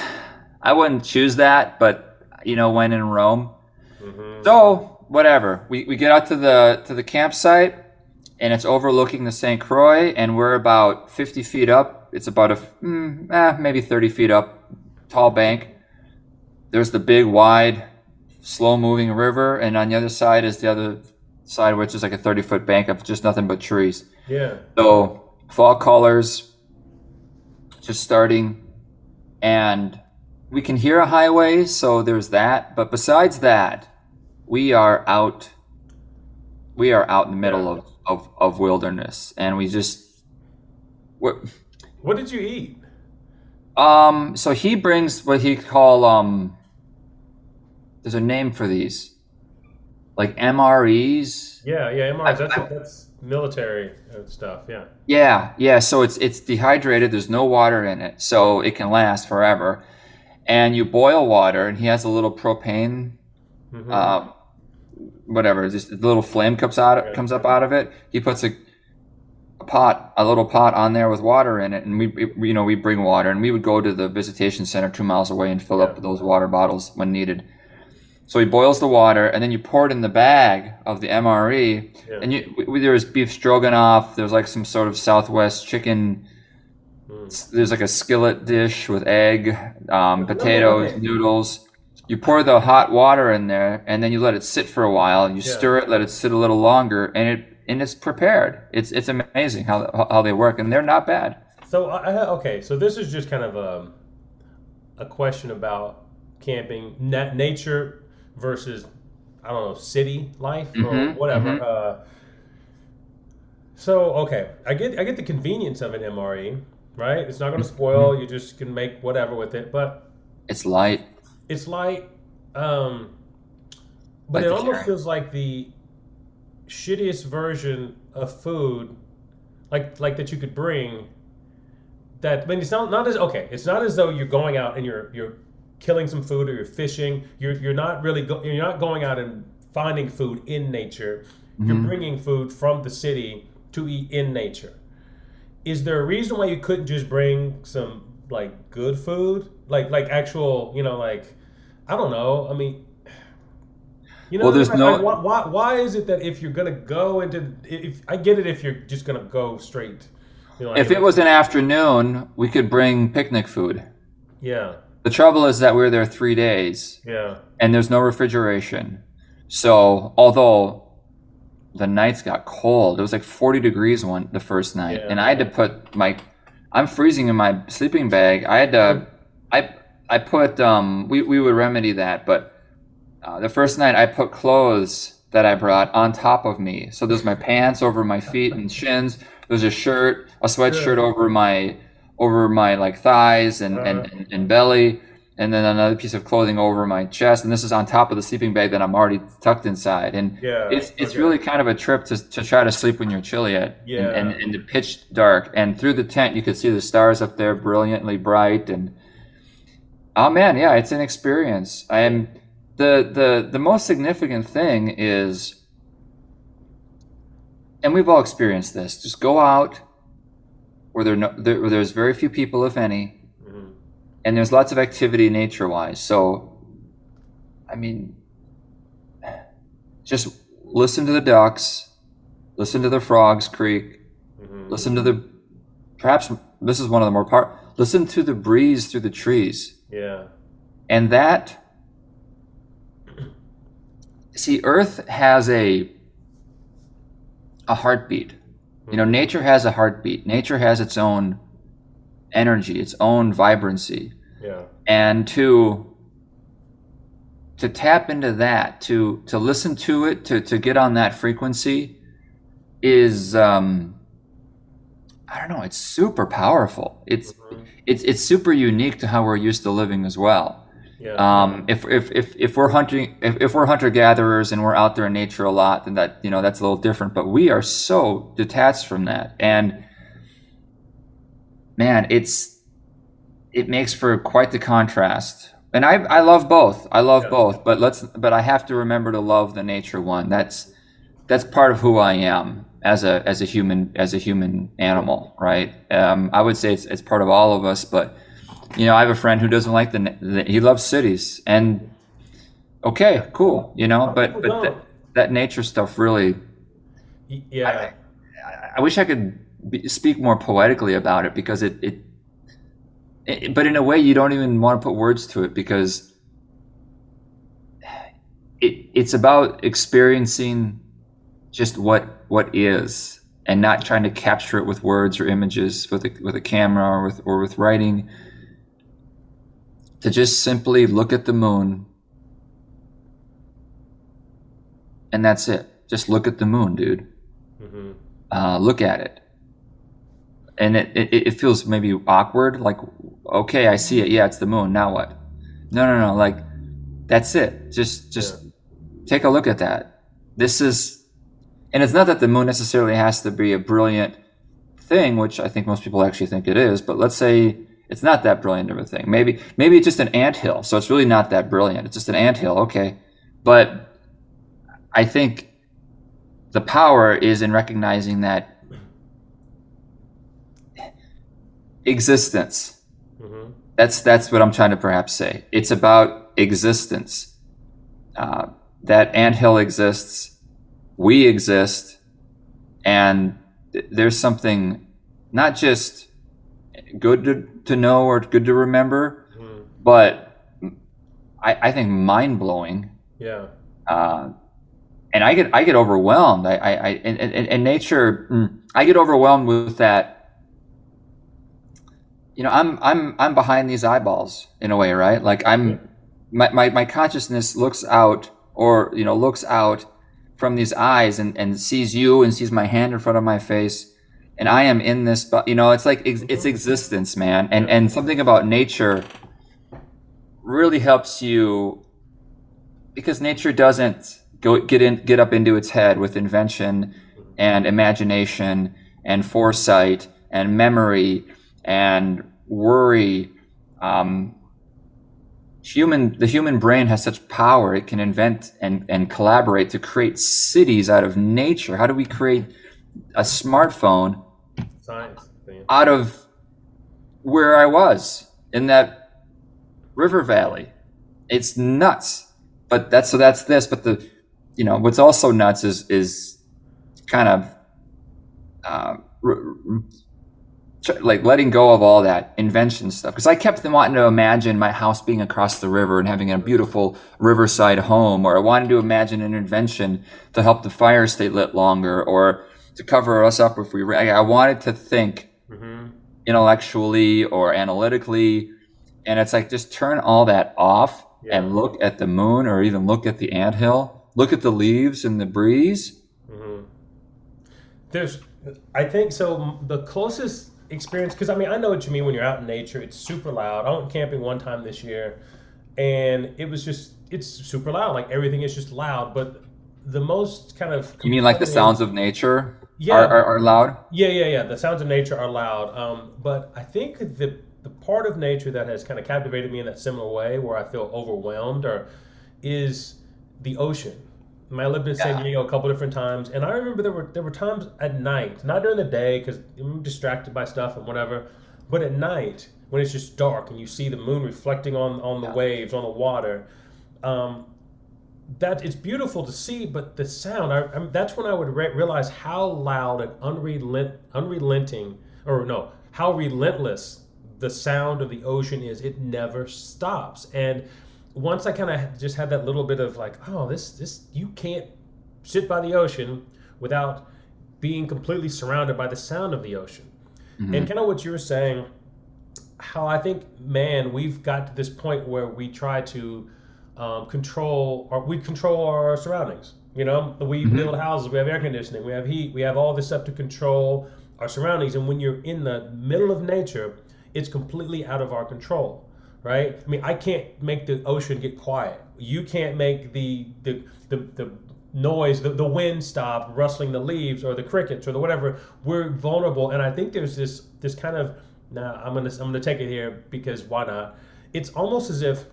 Speaker 2: I wouldn't choose that, but you know, when in Rome.
Speaker 1: Mhm.
Speaker 2: So whatever. We, we get out to the to the campsite, and it's overlooking the St. Croix, and we're about 50 feet up. It's about a mm, eh, maybe 30 feet up, tall bank. There's the big, wide, slow-moving river, and on the other side is the other side, which is like a 30-foot bank of just nothing but trees.
Speaker 1: Yeah.
Speaker 2: So fall colors, just starting, and we can hear a highway, so there's that. But besides that, we are out. We are out in the middle of, of, of wilderness, and we just. We're,
Speaker 1: What did you eat?
Speaker 2: um. So he brings what he call um. There's a name for these, like MREs.
Speaker 1: Yeah, yeah, MRs. That's that's military uh, stuff. Yeah.
Speaker 2: Yeah, yeah. So it's it's dehydrated. There's no water in it, so it can last forever. And you boil water, and he has a little propane,
Speaker 1: Mhm.
Speaker 2: um, whatever. Just a little flame comes out comes up out of it. He puts a, a pot, a little pot on there with water in it, and we, we you know we bring water, and we would go to the visitation center two miles away and fill
Speaker 1: Yeah.
Speaker 2: up those water bottles when needed. So he boils the water, and then you pour it in the bag of the MRE,
Speaker 1: Yeah.
Speaker 2: and you we, there was beef stroganoff. There's like some sort of Southwest chicken.
Speaker 1: Mm.
Speaker 2: There's like a skillet dish with egg, um, potatoes, noodles. You pour the hot water in there, and then you let it sit for a while. And you
Speaker 1: Yeah.
Speaker 2: stir it, let it sit a little longer, and it and it's prepared. It's it's amazing how how they work, and they're not bad.
Speaker 1: So I, okay, so this is just kind of a, a question about camping, na- nature versus I don't know city life or
Speaker 2: Mhm,
Speaker 1: whatever.
Speaker 2: mhm.
Speaker 1: Uh, so okay, I get I get the convenience of an MRE, right? It's not going to spoil. You just can make whatever with it, but
Speaker 2: It's light.
Speaker 1: It's like, um, but
Speaker 2: Like
Speaker 1: it almost
Speaker 2: carrot.
Speaker 1: feels like the shittiest version of food, like like that you could bring. That I mean, it's not not as okay. It's not as though you're going out and you're you're killing some food or you're fishing. You're you're not really go, you're not going out and finding food in nature. You're
Speaker 2: Mhm.
Speaker 1: bringing food from the city to eat in nature. Is there a reason why you couldn't just bring some like good food, like like actual, you know, like I don't know. I mean, you know,
Speaker 2: Well, there's
Speaker 1: like,
Speaker 2: no-
Speaker 1: like, why, why why is it that if you're gonna go into if I get it if you're just gonna go straight, you know,
Speaker 2: If it was an afternoon, we could bring picnic food.
Speaker 1: yeah
Speaker 2: The trouble is that we're there three days,
Speaker 1: yeah
Speaker 2: and there's no refrigeration. So although the nights got cold, it was like 40 degrees one the first night,
Speaker 1: Yeah.
Speaker 2: and I had to put my I'm freezing in my sleeping bag. I had to mm-hmm. I put um we we would remedy that, but uh, the first night I put clothes that I brought on top of me. So there's my pants over my feet and shins. There's a shirt, a sweatshirt over my over my like thighs and, and,
Speaker 1: Uh-huh.
Speaker 2: and, and belly, and then another piece of clothing over my chest. And this is on top of the sleeping bag that I'm already tucked inside. And
Speaker 1: yeah.
Speaker 2: it's it's
Speaker 1: okay.
Speaker 2: really kind of a trip to, to try to sleep when you're chilly at
Speaker 1: Yeah.
Speaker 2: and, and, and the pitch dark. And through the tent you could see the stars up there brilliantly bright and oh man, yeah, it's an experience. I am the the the most significant thing is and we've all experienced this. Just go out where there, no, there where there's very few people, if any,
Speaker 1: Mhm.
Speaker 2: and there's lots of activity nature wise. So, I mean, just listen to the ducks, listen to the frogs creak,
Speaker 1: Mhm.
Speaker 2: listen to the perhaps this is one of the more part. Listen to the breeze through the trees,
Speaker 1: yeah
Speaker 2: and that. See, Earth has a a heartbeat. You know, nature has a heartbeat. Nature has its own energy, its own vibrancy.
Speaker 1: yeah
Speaker 2: and to to tap into that to to listen to it to to get on that frequency is um i don't know it's super powerful it's
Speaker 1: Mhm.
Speaker 2: it's it's super unique to how we're used to living as well
Speaker 1: yeah
Speaker 2: um if if if, if we're hunting if, if we're hunter gatherers and we're out there in nature a lot then that you know that's a little different but we are so detached from that and man, it's it makes for quite the contrast. And I I love both. I love
Speaker 1: Yeah.
Speaker 2: both, but let's but I have to remember to love the nature one. That's that's part of who I am as a as a human as a human animal, right? Um, I would say it's it's part of all of us, but you know, I have a friend who doesn't like the, the he loves cities and okay, cool, you know, but but that, that nature stuff really
Speaker 1: Yeah.
Speaker 2: I, I wish I could be, speak more poetically about it because it, it, it, but in a way you don't even want to put words to it because it, it's about experiencing just what what is and not trying to capture it with words or images with a, with a camera or with or with writing. To just simply look at the moon and that's it. Just look at the moon dude.
Speaker 1: Hmm
Speaker 2: uh, look at it. And it, it, it feels maybe awkward like okay i see it. Yeah it's the moon. Now what? No no no. Like that's it. Just just take a look at that. This is and it's not that the moon necessarily has to be a brilliant thing which i think most people actually think it is but let's say it's not that brilliant of a thing. Maybe maybe it's just an ant hill so it's really not that brilliant. It's just an ant hill okay. But i think the power is in recognizing that existence.
Speaker 1: Hmm
Speaker 2: that's that's what i'm trying to perhaps say. It's about existence. Uh, that anthill exists we exist and there's something not just good to, to know or good to remember
Speaker 1: hmm
Speaker 2: but i, I think mind-blowing
Speaker 1: Yeah.
Speaker 2: uh, and I get I get overwhelmed. I I, I in, in, in nature, mm, I get overwhelmed with that. You know, I'm I'm I'm behind these eyeballs in a way, right? Like I'm my, my, my consciousness looks out or you know looks out from these eyes and, and sees you and sees my hand in front of my face. And I am in this but you know it's like ex- it's existence man. And and something about nature really helps you because nature doesn't go get in get up into its head with invention and imagination and foresight and memory and worry um, human the human brain has such power it can invent and, and collaborate to create cities out of nature. How do we create a smartphone
Speaker 1: Science
Speaker 2: out of where i was in that river valley? It's nuts but that's so that's this but the you know what's also nuts is is kind of uh, r- r- tr- like letting go of all that invention stuff because I kept wanting to imagine my house being across the river and having a beautiful riverside home, or I wanted to imagine an invention to help the fire stay lit longer, or to cover us up if we. I wanted to think
Speaker 1: hmm
Speaker 2: intellectually or analytically, and it's like just turn all that off
Speaker 1: Yeah.
Speaker 2: and look at the moon, or even look at the anthill, look at the leaves and the breeze.
Speaker 1: hmm There's, I think so. The closest experience, because I mean, I know what you mean when you're out in nature. It's super loud. I went camping one time this year, and it was just, it's super loud. Like everything is just loud. But the most kind of
Speaker 2: You mean like the sounds of nature
Speaker 1: Yeah.
Speaker 2: are, are, are loud?
Speaker 1: Yeah, yeah, yeah. The sounds of nature are loud. Um, but I think the the part of nature that has kind of captivated me in that similar way, where I feel overwhelmed, or is the ocean. I, mean, lived in San Diego a couple different times, and I remember there were there were times at night, not during the day because I'm distracted by stuff and whatever, but at night when it's just dark and you see the moon reflecting on on the
Speaker 2: Yeah.
Speaker 1: waves on the water. Um, that it's beautiful to see, but the sound, I, I, that's when I would re- realize how loud and unrelent, unrelenting, or no, how relentless the sound of the ocean is. It never stops. And once I kind of just had that little bit of like, oh, this, this, you can't sit by the ocean without being completely surrounded by the sound of the ocean.
Speaker 2: Mm-hmm.
Speaker 1: And kind of what you were saying, how I think, man, we've got to this point where we try to um, control, or we control our surroundings. You know, we
Speaker 2: Mhm.
Speaker 1: build houses, we have air conditioning, we have heat, we have all this stuff to control our surroundings. And when you're in the middle of nature, it's completely out of our control, right? I mean, I can't make the ocean get quiet. You can't make the the the, the noise, the, the wind stop, rustling the leaves, or the crickets, or the whatever. We're vulnerable, and I think there's this this kind of Now I'm gonna I'm gonna take it here because why not? It's almost as if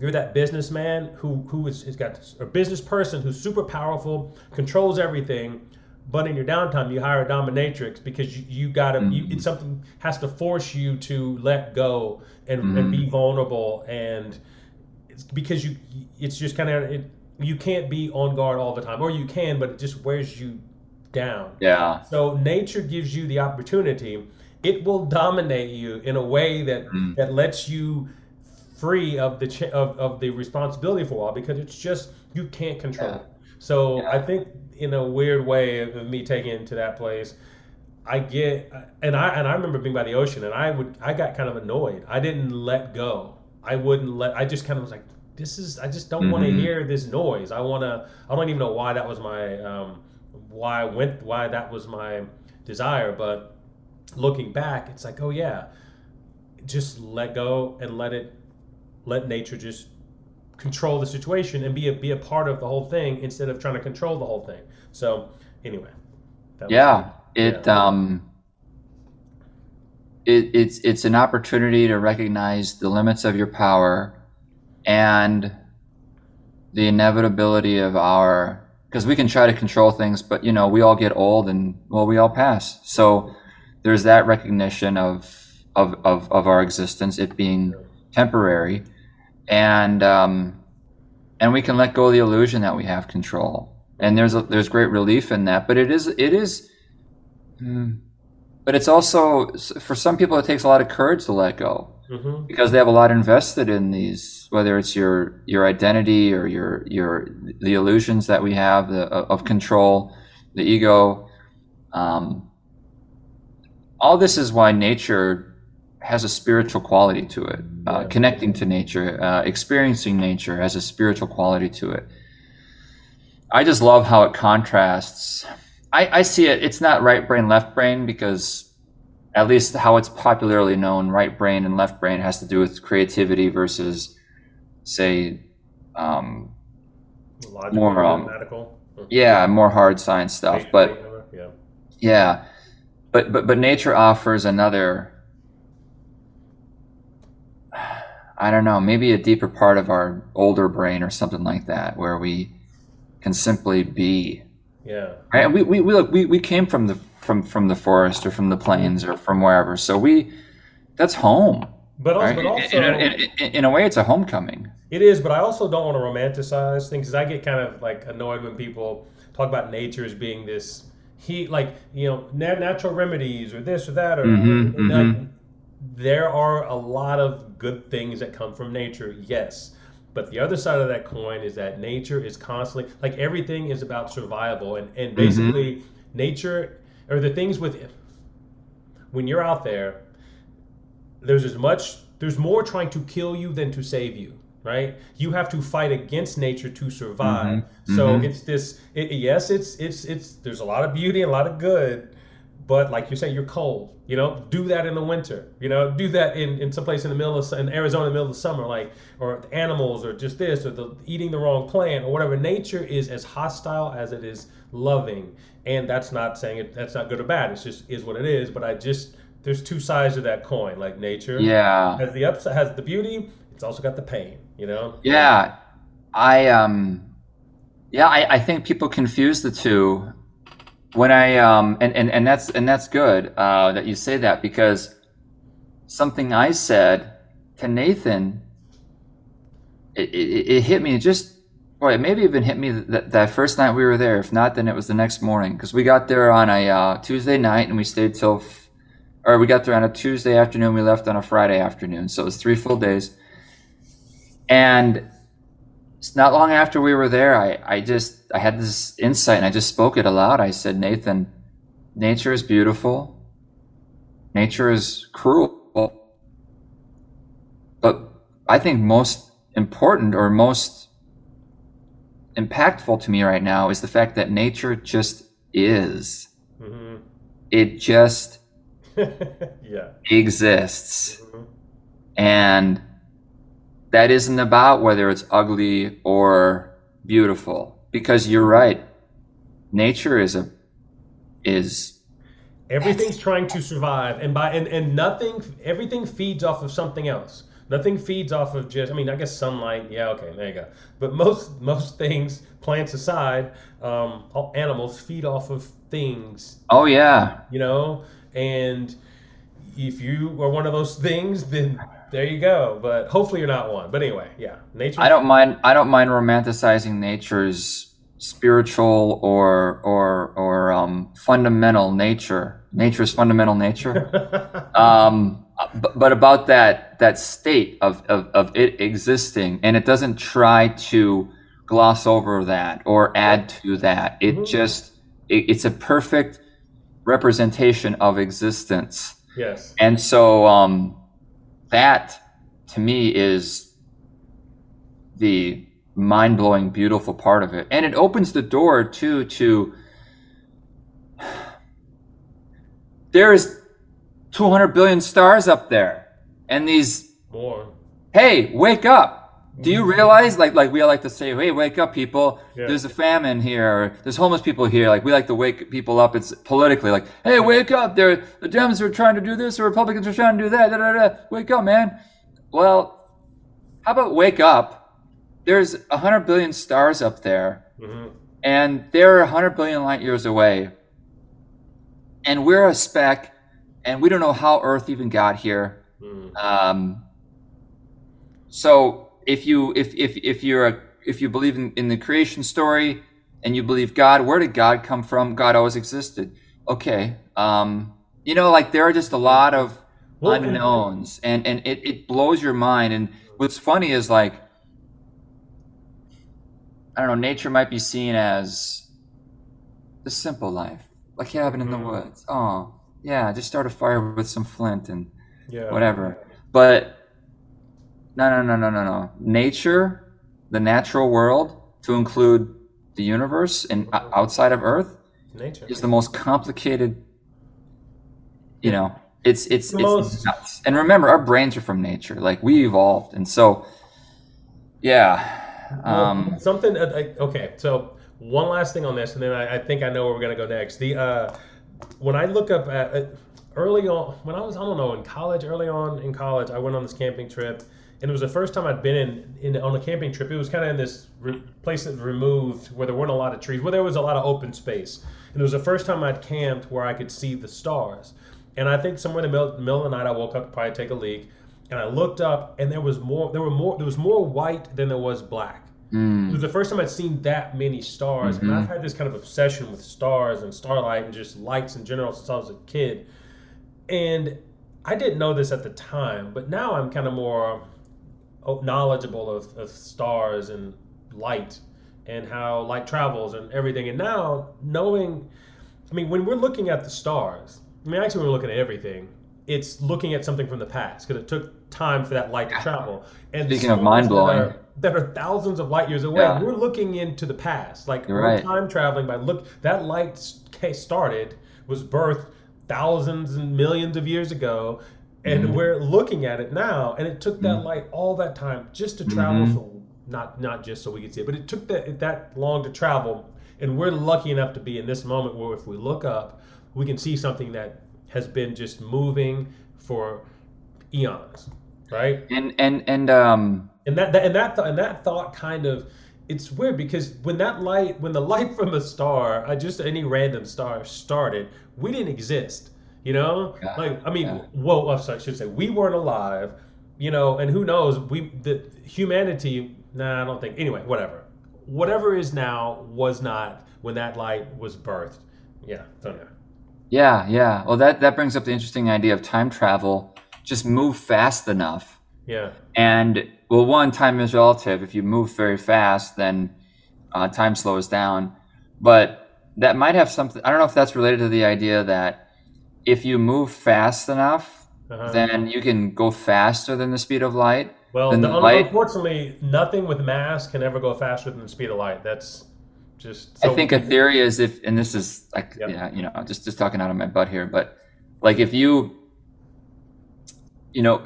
Speaker 1: you're that businessman who who is, has got a business person who's super powerful, controls everything, but in your downtime you hire a dominatrix because you, you gotta
Speaker 2: Mm-hmm.
Speaker 1: you, it's something has to force you to let go and, and be vulnerable and it's because you it's just kind of it, you can't be on guard all the time or you can but it just wears you down
Speaker 2: Yeah.
Speaker 1: so nature gives you the opportunity. It will dominate you in a way that
Speaker 2: Mm.
Speaker 1: that lets you free of the ch- of, of the responsibility for a while because it's just you can't control.
Speaker 2: Yeah.
Speaker 1: it. So
Speaker 2: Yeah.
Speaker 1: I think in a weird way of, me taking it to that place, I get and I and I remember being by the ocean and I would I got kind of annoyed. I didn't let go. I wouldn't let. I just kind of was like, this is. I just don't want to hear this noise. I want to. I don't even know why that was my um, why I went why that was my desire, but looking back, it's like, oh yeah, just let go and let it let nature just control the situation and be a be a part of the whole thing instead of trying to control the whole thing. So anyway,
Speaker 2: Yeah. It
Speaker 1: Yeah.
Speaker 2: um it, it's it's an opportunity to recognize the limits of your power and the inevitability of our because we can try to control things but you know we all get old and well we all pass so there's that recognition of of of, of our existence it being temporary and um and we can let go of the illusion that we have control and there's a, there's great relief in that but it is it is hmm, but it's also for some people it takes a lot of courage to let go
Speaker 1: Mhm.
Speaker 2: because they have a lot invested in these whether it's your your identity or your your the illusions that we have the, of control the ego um, all this is why nature has a spiritual quality to it uh,
Speaker 1: Yeah.
Speaker 2: connecting to nature uh, experiencing nature has a spiritual quality to it i just love how it contrasts I, I see it it's not right brain left brain because at least how it's popularly known, right brain and left brain has to do with creativity versus, say, um,
Speaker 1: Logical,
Speaker 2: More, um, yeah, more hard science stuff. But
Speaker 1: yeah,
Speaker 2: yeah, but but but nature offers another. I don't know, maybe a deeper part of our older brain or something like that, where we can simply be.
Speaker 1: yeah,
Speaker 2: Right? We we we look we, we came from the from from the forest or from the plains or from wherever, so we that's home.
Speaker 1: but also,
Speaker 2: Right?
Speaker 1: but also
Speaker 2: in, in, in, in a way, it's a homecoming.
Speaker 1: It is, but I also don't want to romanticize things because I get kind of like annoyed when people talk about nature as being this heat, like you know, natural remedies or this or that, or
Speaker 2: mm-hmm,
Speaker 1: and, like,
Speaker 2: mhm.
Speaker 1: There are a lot of good things that come from nature, yes. But the other side of that coin is that nature is constantly like everything is about survival, and and basically nature or the things with when you're out there, there's as much there's more trying to kill you than to save you right? You have to fight against nature to survive. So
Speaker 2: mhm.
Speaker 1: it's this it, yes it's it's it's there's a lot of beauty and a lot of good but like you say you're cold you know? Do that in the winter you know? Do that in in someplace in the middle of in arizona in the middle of the summer like or the animals or just this or the eating the wrong plant or whatever. Nature is as hostile as it is loving. And that's not saying it that's not good or bad. It's just is what it is. But i just there's two sides of that coin like nature
Speaker 2: Yeah,
Speaker 1: has the upside has the beauty it's also got the pain you know?
Speaker 2: Yeah. I um, yeah. I, I think people confuse the two when I um, and and and that's and that's good uh, that you say that because something I said to Nathan, it, it, it hit me just. Boy, it maybe even hit me that, that first night we were there. If not, then it was the next morning because we got there on a uh, Tuesday night and we stayed till, f- or we got there on a Tuesday afternoon. We left on a Friday afternoon, so it was three full days. And it's not long after we were there, I, I just I had this insight and I just spoke it aloud. I said, Nathan, nature is beautiful. Nature is cruel. But I think most important or most impactful to me right now is the fact that nature just is.
Speaker 1: hmm
Speaker 2: It just
Speaker 1: yeah
Speaker 2: exists.
Speaker 1: Mhm.
Speaker 2: And that isn't about whether it's ugly or beautiful. Because you're right. Nature is a is
Speaker 1: Everything's trying to survive, and by and, and nothing, everything feeds off of something else. Nothing feeds off of just. I mean, I guess sunlight. Yeah, okay, there you go. But most most things, plants aside, um, all animals feed off of things.
Speaker 2: Oh yeah.
Speaker 1: You know, and if you are one of those things, then there you go. But hopefully you're not one. But anyway, yeah, nature.
Speaker 2: I don't mind. I don't mind romanticizing nature's spiritual or or or um, fundamental nature. Nature's fundamental nature. um, but, but about that that state of, of of it existing, and it doesn't try to gloss over that or add to that. It
Speaker 1: Mhm.
Speaker 2: just it, it's a perfect representation of existence.
Speaker 1: yes.
Speaker 2: And so um, that to me is the mind blowing, beautiful part of it. And it opens the door too to there's 200 billion stars up there. And these,
Speaker 1: More.
Speaker 2: hey, wake up. Do you realize, like, like we all like to say, hey, wake up, people.
Speaker 1: Yeah.
Speaker 2: There's a famine here. There's homeless people here. Like we like to wake people up. It's politically like, hey, wake up. There, the Dems are trying to do this, the Republicans are trying to do that. Da, da, da. Wake up, man. Well, how about wake up? There's 100 billion stars up there,
Speaker 1: hmm
Speaker 2: and they're 100 billion light years away. And we're a speck, and we don't know how Earth even got here.
Speaker 1: Mm.
Speaker 2: Um, so if you if if if you're a if you believe in, in the creation story and you believe God, where did God come from? God always existed. Okay. Um, you know, like there are just a lot of
Speaker 1: Well,
Speaker 2: unknowns and, and it, it blows your mind. And what's funny is like I don't know, nature might be seen as the simple life. A cabin in the
Speaker 1: Mhm.
Speaker 2: woods. Oh, yeah, just start a fire with some flint and
Speaker 1: Yeah.
Speaker 2: whatever. But no, no, no, no, no, no. Nature, the natural world, to include the universe and outside of Earth,
Speaker 1: Nature.
Speaker 2: is the most complicated. You know, it's it's
Speaker 1: The
Speaker 2: it's
Speaker 1: most-
Speaker 2: nuts. And remember, our brains are from nature. Like we evolved, and so, yeah.
Speaker 1: Well,
Speaker 2: Um,
Speaker 1: something. Uh, okay, so one last thing on this, and then I, I think I know where we're gonna go next. The uh, when I look up at uh, early on, when I was I don't know in college, early on in college, I went on this camping trip, and it was the first time I'd been in, in on a camping trip. It was kind of in this re- place that was removed where there weren't a lot of trees, where there was a lot of open space, and it was the first time I'd camped where I could see the stars. And I think somewhere in the middle, middle of the night, I woke up to probably take a leak, and I looked up, and there was more. There were more. There was more white than there was black.
Speaker 2: mm,
Speaker 1: It was the first time I'd seen that many stars, and
Speaker 2: Mhm.
Speaker 1: I've had this kind of obsession with stars and starlight and just lights in general since I was a kid. And I didn't know this at the time, but now I'm kind of more knowledgeable of, of stars and light and how light travels and everything. And now knowing, I mean, when we're looking at the stars, I mean, actually, when we're looking at everything, it's looking at something from the past because it took time for that light to travel. And
Speaker 2: Speaking of mind-blowing.
Speaker 1: that are, that are thousands of light years away,
Speaker 2: Yeah.
Speaker 1: we're looking into the past. Like
Speaker 2: You're
Speaker 1: we're
Speaker 2: right.
Speaker 1: time traveling by look. That light started was birthed thousands and millions of years ago, and
Speaker 2: Mhm.
Speaker 1: we're looking at it now. And it took that
Speaker 2: Mhm.
Speaker 1: light all that time just to travel.
Speaker 2: Mhm.
Speaker 1: So not not just so we could see it, but it took that that long to travel. And we're lucky enough to be in this moment where if we look up, we can see something that has been just moving for eons, right?
Speaker 2: and and and um,
Speaker 1: And that, that and that th- and that thought kind of it's weird because when that light when the light from a star, uh, just any random star started, we didn't exist. You know, like I mean,
Speaker 2: yeah.
Speaker 1: whoa, I'm sorry, I should say we weren't alive. You know, and who knows? We the humanity. Nah, I don't think. Anyway, whatever. Whatever is now was not when that light was birthed. Yeah, so yeah.
Speaker 2: yeah, yeah. Well, that that brings up the interesting idea of time travel. Just move fast enough.
Speaker 1: Yeah.
Speaker 2: And well, one, time is relative. If you move very fast, then uh, time slows down. But that might have something. I don't know if that's related to the idea that if you move fast enough,
Speaker 1: Uh-huh.
Speaker 2: then you can go faster than the speed of light.
Speaker 1: Well, the,
Speaker 2: light-
Speaker 1: unfortunately, nothing with mass can ever go faster than the speed of light. That's just.
Speaker 2: I think a theory is if, and this is like,
Speaker 1: Yep.
Speaker 2: yeah, you know, just just talking out of my butt here, but like if you, you know,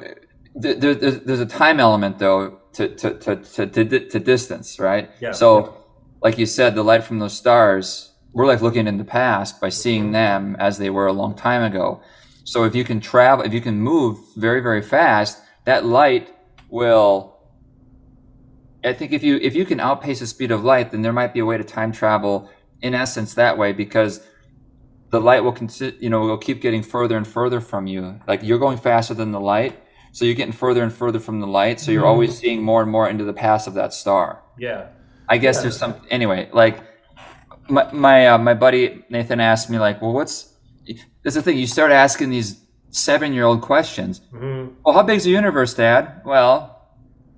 Speaker 2: th- there, there's, there's a time element though to to to to to, to distance, right?
Speaker 1: Yeah.
Speaker 2: So, like you said, the light from those stars, we're like looking in the past by seeing them as they were a long time ago. So if you can travel, if you can move very very fast, that light will. I think if you if you can outpace the speed of light, then there might be a way to time travel in essence that way because the light will consi- you know will keep getting further and further from you. Like you're going faster than the light, so you're getting further and further from the light. So you're
Speaker 1: Mhm.
Speaker 2: always seeing more and more into the past of that star.
Speaker 1: Yeah.
Speaker 2: I guess
Speaker 1: Yeah.
Speaker 2: there's some anyway. Like my my uh, my buddy Nathan asked me like, well, what's there's the thing you start asking these seven year old questions.
Speaker 1: hmm
Speaker 2: Well, how big's the universe, Dad? Well,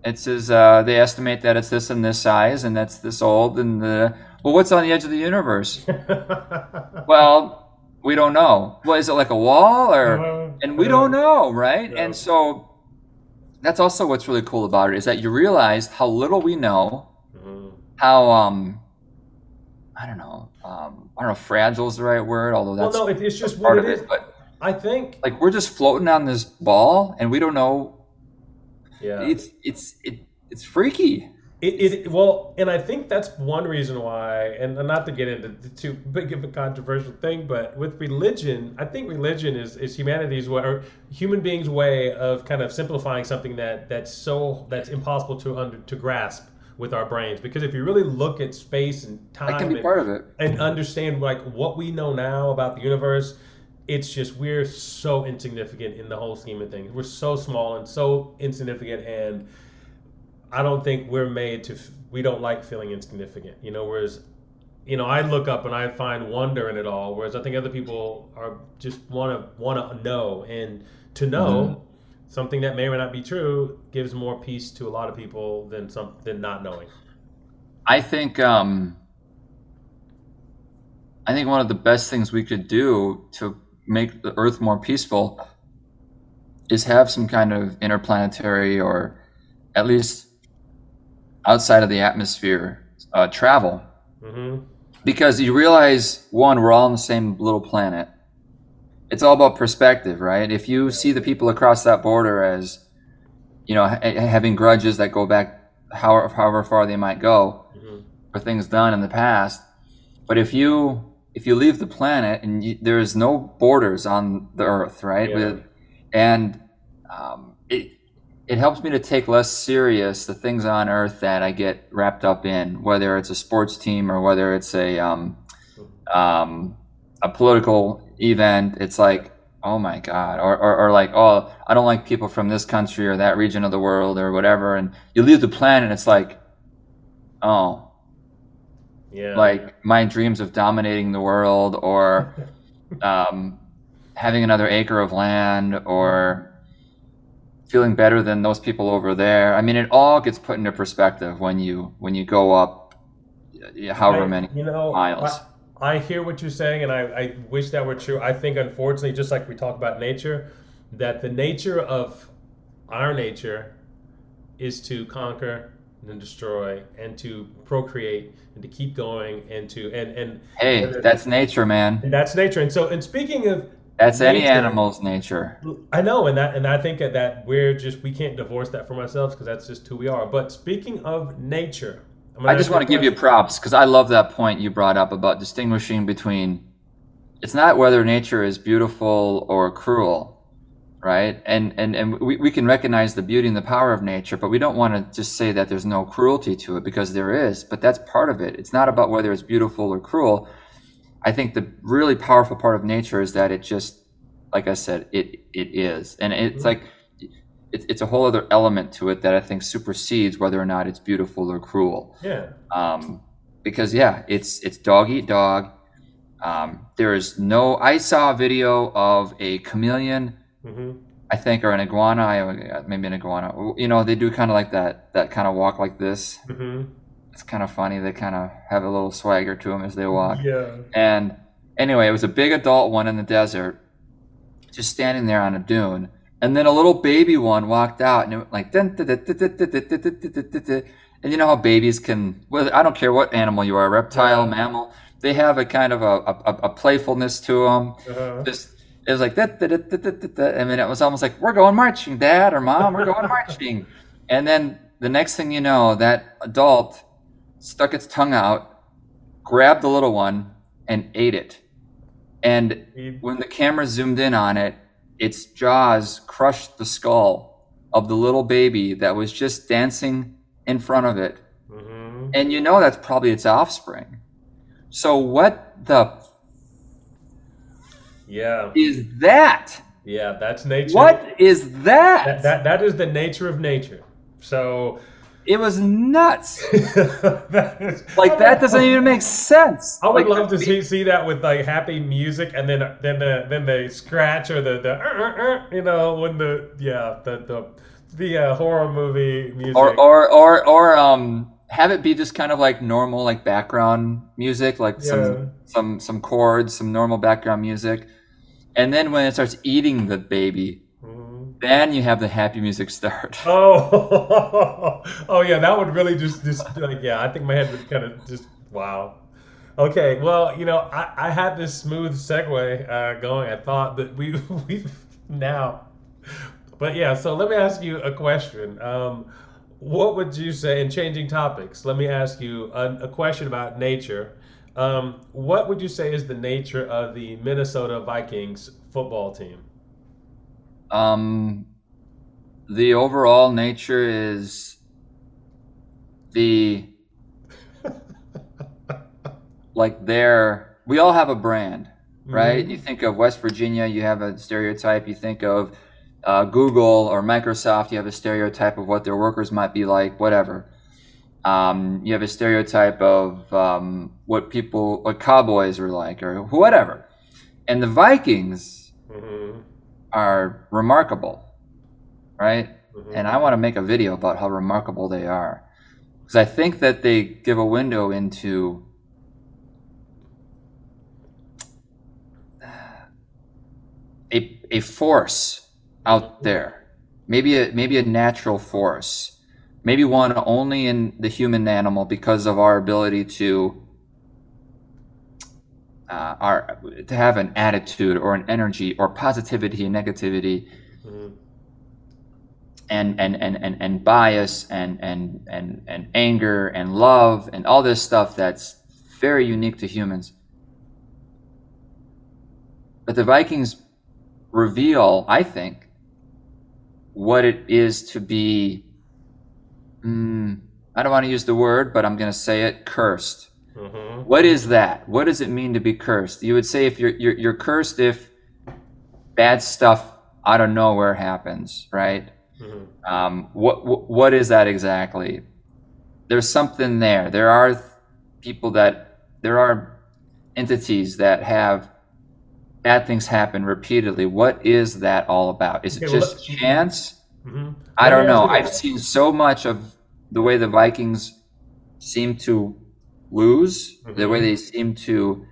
Speaker 2: it says uh, they estimate that it's this and this size and that's this old and the well, what's on the edge of the universe? well, we don't know. Well, is it like a wall or? and we don't know, right?
Speaker 1: Yeah.
Speaker 2: And so that's also what's really cool about it is that you realize how little we know,
Speaker 1: Mhm.
Speaker 2: how um, I don't know, um, I don't know, fragile is the right word, although
Speaker 1: Well,
Speaker 2: that's
Speaker 1: no, it, it's just
Speaker 2: part
Speaker 1: what
Speaker 2: of
Speaker 1: it is.
Speaker 2: it. But
Speaker 1: I think.
Speaker 2: like we're just floating on this ball, and we don't know.
Speaker 1: Yeah.
Speaker 2: It's it's it, it's freaky.
Speaker 1: It, it well, and I think that's one reason why, and not to get into too big of a controversial thing, but with religion, I think religion is, is humanity's way, or human beings' way of kind of simplifying something that that's so that's impossible to under to grasp with our brains. Because if you really look at space and time,
Speaker 2: That can be
Speaker 1: and-
Speaker 2: part of it.
Speaker 1: and understand like what we know now about the universe it's just we're so insignificant in the whole scheme of things we're so small and so insignificant and i don't think we're made to we don't like feeling insignificant you know whereas you know i look up and i find wonder in it all whereas i think other people are just want to want to know and to know mm-hmm. Something that may or may not be true gives more peace to a lot of people than some than not knowing.
Speaker 2: I think um, I think one of the best things we could do to make the Earth more peaceful is have some kind of interplanetary or at least outside of the atmosphere uh, travel.
Speaker 1: Hmm
Speaker 2: because you realize one we're all on the same little planet it's all about perspective right? If you see the people across that border as you know ha- having grudges that go back however, however far they might go
Speaker 1: hmm
Speaker 2: for things done in the past but if you if you leave the planet and you, there's no borders on the earth right?
Speaker 1: Yeah.
Speaker 2: With- and um, it it helps me to take less serious the things on earth that i get wrapped up in whether it's a sports team or whether it's a um, um, a political event it's like oh my god or, or, or like oh i don't like people from this country or that region of the world or whatever and you leave the planet it's like oh.
Speaker 1: Yeah.
Speaker 2: Like my dreams of dominating the world or um, having another acre of land or feeling better than those people over there. I mean it all gets put into perspective when you when you go up however
Speaker 1: I-
Speaker 2: many
Speaker 1: you know
Speaker 2: miles.
Speaker 1: I, I hear what you're saying and I, I wish that were true. I think unfortunately just like we talk about nature that the nature of our nature is to conquer and destroy and to procreate and to keep going and to and and
Speaker 2: hey that's nature man.
Speaker 1: That's nature. And so and speaking of
Speaker 2: that's any animal's nature.
Speaker 1: I know, and that and I think that, that we're just we can't divorce that from ourselves because that's just who we are. But speaking of nature,
Speaker 2: I just want to give you props because I love that point you brought up about distinguishing between it's not whether nature is beautiful or cruel, right? And and and we, we can recognize the beauty and the power of nature, but we don't want to just say that there's no cruelty to it because there is, but that's part of it. It's not about whether it's beautiful or cruel. I think the really powerful part of nature is that it just like I said, it it is. And it's
Speaker 1: Mhm.
Speaker 2: like it's it's a whole other element to it that I think supersedes whether or not it's beautiful or cruel
Speaker 1: Yeah,
Speaker 2: um, because yeah, it's it's dog eat dog. Um, there is no. I saw a video of a chameleon,
Speaker 1: hmm
Speaker 2: I think, or an iguana. Maybe an iguana. You know, they do kind of like that. That kind of walk like this.
Speaker 1: hmm
Speaker 2: It's kind of funny. They kind of have a little swagger to them as they walk.
Speaker 1: yeah,
Speaker 2: And anyway, it was a big adult one in the desert, just standing there on a dune. And then a little baby one walked out and it went like, and you know how babies can, well, I don't care what animal you are, reptile, mammal, they have a kind of a, a, a playfulness to them.
Speaker 1: Uh-huh.
Speaker 2: Just, it was like, da, da, da, da, da, da. I mean, it was almost like, we're going marching, dad or mom, we're going marching. And then the next thing you know, that adult stuck its tongue out, grabbed the little one, and ate it. And when the camera zoomed in on it, its jaws crushed the skull of the little baby that was just dancing in front of it.
Speaker 1: Mhm.
Speaker 2: And you know that's probably its offspring. So what the
Speaker 1: Yeah,
Speaker 2: is that?
Speaker 1: yeah, that's nature.
Speaker 2: What is that?
Speaker 1: That, that that is the nature of nature. So
Speaker 2: it was nuts.
Speaker 1: that is,
Speaker 2: Like that doesn't even make sense.
Speaker 1: I would
Speaker 2: Like,
Speaker 1: love to see see that with like happy music, and then then the then the scratch or the the uh, uh, uh, you know when the yeah the the the uh, horror movie music.
Speaker 2: or or or or um have it be just kind of like normal like background music like
Speaker 1: Yeah.
Speaker 2: some some some chords some normal background music and then when it starts eating the baby. Then you have the happy music start
Speaker 1: Oh, oh yeah, that would really just just like yeah. I think my head would kind of just wow. Okay, well you know I, I had this smooth segue uh, going. I thought that we we now, but yeah. So let me ask you a question. Um, what would you say in changing topics? Let me ask you a, a question about nature. Um, what would you say is the nature of the Minnesota Vikings football team?
Speaker 2: Um the overall nature is the like they're we all have a brand right? You think of West Virginia, you have a stereotype. You think of uh, Google or Microsoft, you have a stereotype of what their workers might be like, whatever. Um, you have a stereotype of um, what people, what cowboys are like, or whatever. And the Vikings
Speaker 1: hmm
Speaker 2: are remarkable, right?
Speaker 1: Mhm.
Speaker 2: And I want to make a video about how remarkable they are. Because I think that they give a window into a, a force out there. Maybe a, maybe a natural force. Maybe one only in the human animal because of our ability to uh, our to have an attitude or an energy or positivity and negativity.
Speaker 1: Mhm.
Speaker 2: and and and and, and bias and, and and and anger and love and all this stuff that's very unique to humans. But the vikings reveal i think what it is to be mm, i don't want to use the word but i'm going to say it cursed
Speaker 1: Mhm.
Speaker 2: what is that what does it mean to be cursed you would say if you're you're, you're cursed if bad stuff out of nowhere happens right
Speaker 1: Mhm.
Speaker 2: um, what, what what is that exactly? There's something there. There are th- people that there are entities that have bad things happen repeatedly. What is that all about? Is it
Speaker 1: Okay,
Speaker 2: just chance?
Speaker 1: Mhm.
Speaker 2: I don't know. I've seen so much of the way the Vikings seem to lose, the way they seem to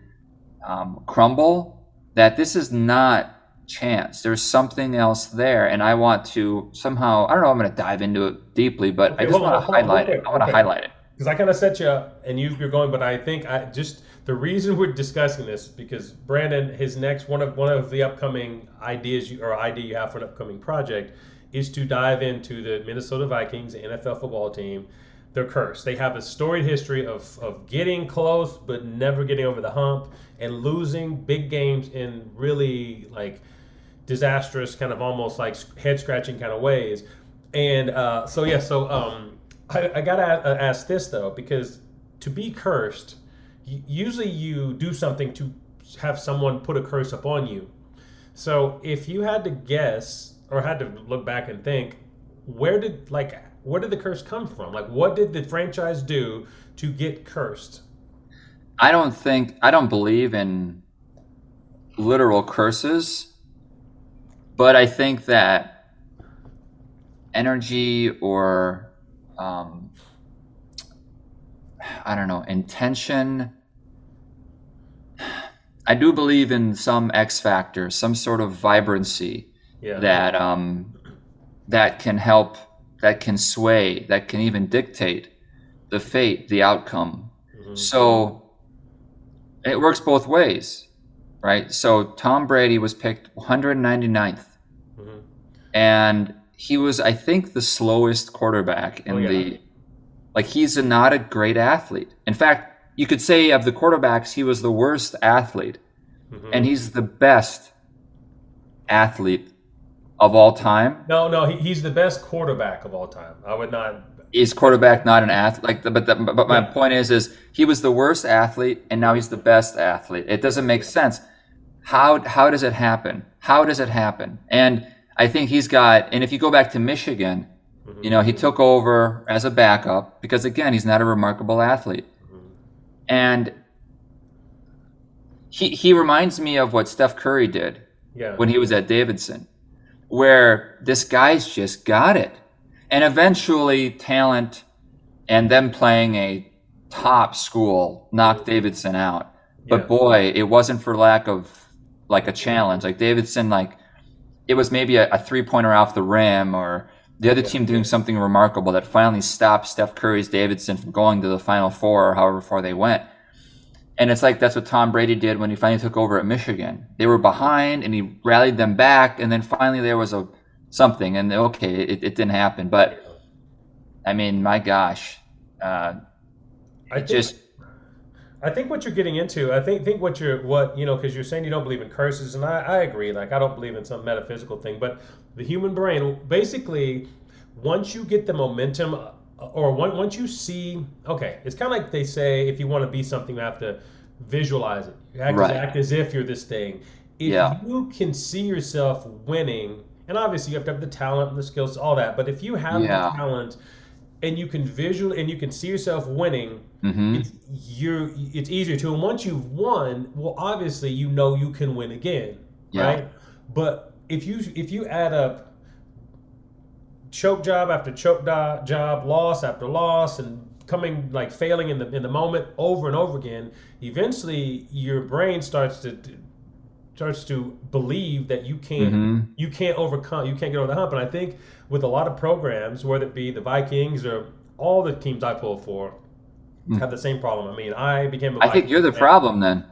Speaker 2: um, crumble, that this is not chance. There's something else there, and I want to somehow. I don't know. I'm going to dive into it deeply, but
Speaker 1: Okay,
Speaker 2: I just want to highlight it. I want to
Speaker 1: okay.
Speaker 2: highlight it.
Speaker 1: because I kind of set you up and you, you're going, but I think I just the reason we're discussing this because Brandon, his next one of one of the upcoming ideas you, or idea you have for an upcoming project is to dive into the Minnesota Vikings, NFL football team. They're cursed. They have a storied history of, of getting close but never getting over the hump and losing big games in really like disastrous, kind of almost like head scratching kind of ways. And uh, so yeah, so um, I, I gotta ask this though, because to be cursed, usually you do something to have someone put a curse upon you. So if you had to guess or had to look back and think, where did like where did the curse come from? Like what did the franchise do to get cursed?
Speaker 2: I don't think I don't believe in literal curses, but I think that energy or um, I don't know intention. I do believe in some X factor, some sort of vibrancy
Speaker 1: Yeah.
Speaker 2: that um, that can help, that can sway, that can even dictate the fate, the outcome.
Speaker 1: Mhm.
Speaker 2: So it works both ways, right? So Tom Brady was picked 199th,
Speaker 1: Mhm.
Speaker 2: and he was, I think, the slowest quarterback in
Speaker 1: Oh, yeah.
Speaker 2: the. Like he's a, not a great athlete. In fact, you could say of the quarterbacks, he was the worst athlete,
Speaker 1: Mhm.
Speaker 2: and he's the best athlete of all time.
Speaker 1: no, no, he, he's the best quarterback of all time. I would not.
Speaker 2: Is quarterback not an athlete? Like, the, but the, but my
Speaker 1: Yeah.
Speaker 2: point is, is he was the worst athlete, and now he's the best athlete. It doesn't make sense. How how does it happen? How does it happen? And I think he's got. And if you go back to Michigan,
Speaker 1: Mhm.
Speaker 2: you know, he took over as a backup because again, he's not a remarkable athlete. And he he reminds me of what Steph Curry did
Speaker 1: Yeah.
Speaker 2: when he was at Davidson, where this guy's just got it. And eventually talent and them playing a top school knocked Davidson out. But
Speaker 1: Yeah.
Speaker 2: boy, it wasn't for lack of like a challenge. Like Davidson, like it was maybe a, a three pointer off the rim or the other team doing something remarkable that finally stopped Steph Curry's Davidson from going to the final four or however far they went. And it's like that's what Tom Brady did when he finally took over at Michigan. They were behind and he rallied them back and then finally there was a something and okay, it, it didn't happen. But I mean, my gosh. Uh,
Speaker 1: I think,
Speaker 2: just
Speaker 1: I think what you're getting into, I think think what you're what you know because you're saying you don't believe in curses, and I, I agree. Like I don't believe in some metaphysical thing, but the human brain, basically, once you get the momentum, or one, once you see, okay, it's kind of like they say if you want to be something, you have to visualize it. You act,
Speaker 2: Right.
Speaker 1: act as if you're this thing. If
Speaker 2: Yeah.
Speaker 1: you can see yourself winning, and obviously you have to have the talent and the skills, all that, but if you have
Speaker 2: Yeah.
Speaker 1: the talent and you can visual and you can see yourself winning
Speaker 2: mhm.
Speaker 1: it's you're it's easier to and once you've won well obviously you know you can win again
Speaker 2: Yeah.
Speaker 1: right but if you if you add up choke job after choke do- job loss after loss and coming like failing in the in the moment over and over again eventually your brain starts to starts to believe that you can't
Speaker 2: Mhm.
Speaker 1: you can't overcome you can't get over the hump and i think with a lot of programs whether it be the vikings or all the teams i pull for have the same problem i mean i became a.
Speaker 2: I think you're the
Speaker 1: fan.
Speaker 2: problem then.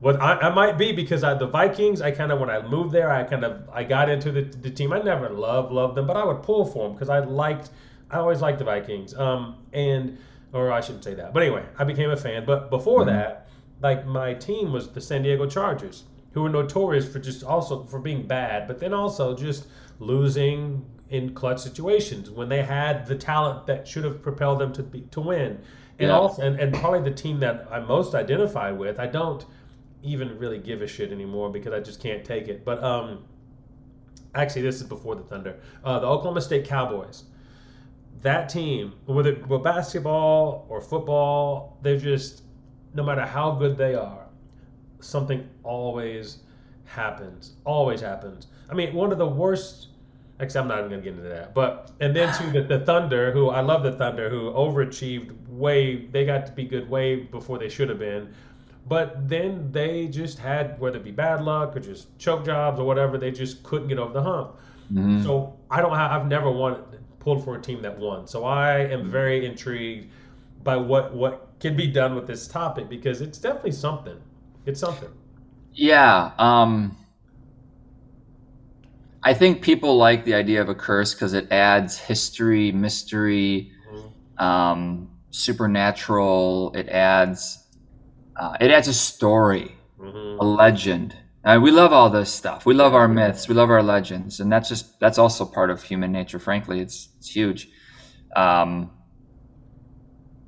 Speaker 1: What I, I might be because I, the Vikings, I kind of when I moved there, I kind of I got into the, the team. I never loved loved them, but I would pull for them because I liked I always liked the Vikings. Um, and or I shouldn't say that, but anyway, I became a fan. But before
Speaker 2: Mm-hmm.
Speaker 1: that, like my team was the San Diego Chargers, who were notorious for just also for being bad, but then also just losing in clutch situations when they had the talent that should have propelled them to be, to win. And
Speaker 2: Yeah.
Speaker 1: also, and, and probably the team that I most identify with, I don't even really give a shit anymore because I just can't take it. But um, actually, this is before the Thunder. Uh, the Oklahoma State Cowboys. That team, whether it were basketball or football, they're just no matter how good they are, something always happens. Always happens. I mean, one of the worst. Actually, I'm not even gonna get into that. But and then to the, the Thunder, who I love the Thunder, who overachieved way. They got to be good way before they should have been. But then they just had whether it be bad luck or just choke jobs or whatever, they just couldn't get over the hump.
Speaker 2: Mhm.
Speaker 1: So I don't have. I've never won pulled for a team that won. So I am very intrigued by what what can be done with this topic because it's definitely something. It's something.
Speaker 2: Yeah. Um, I think people like the idea of a curse because it adds history, mystery, um, supernatural. It adds uh, it adds a story,
Speaker 1: hmm
Speaker 2: a legend. Uh, we love all this stuff. We love our myths. We love our legends, and that's just that's also part of human nature. Frankly, it's it's huge. Um,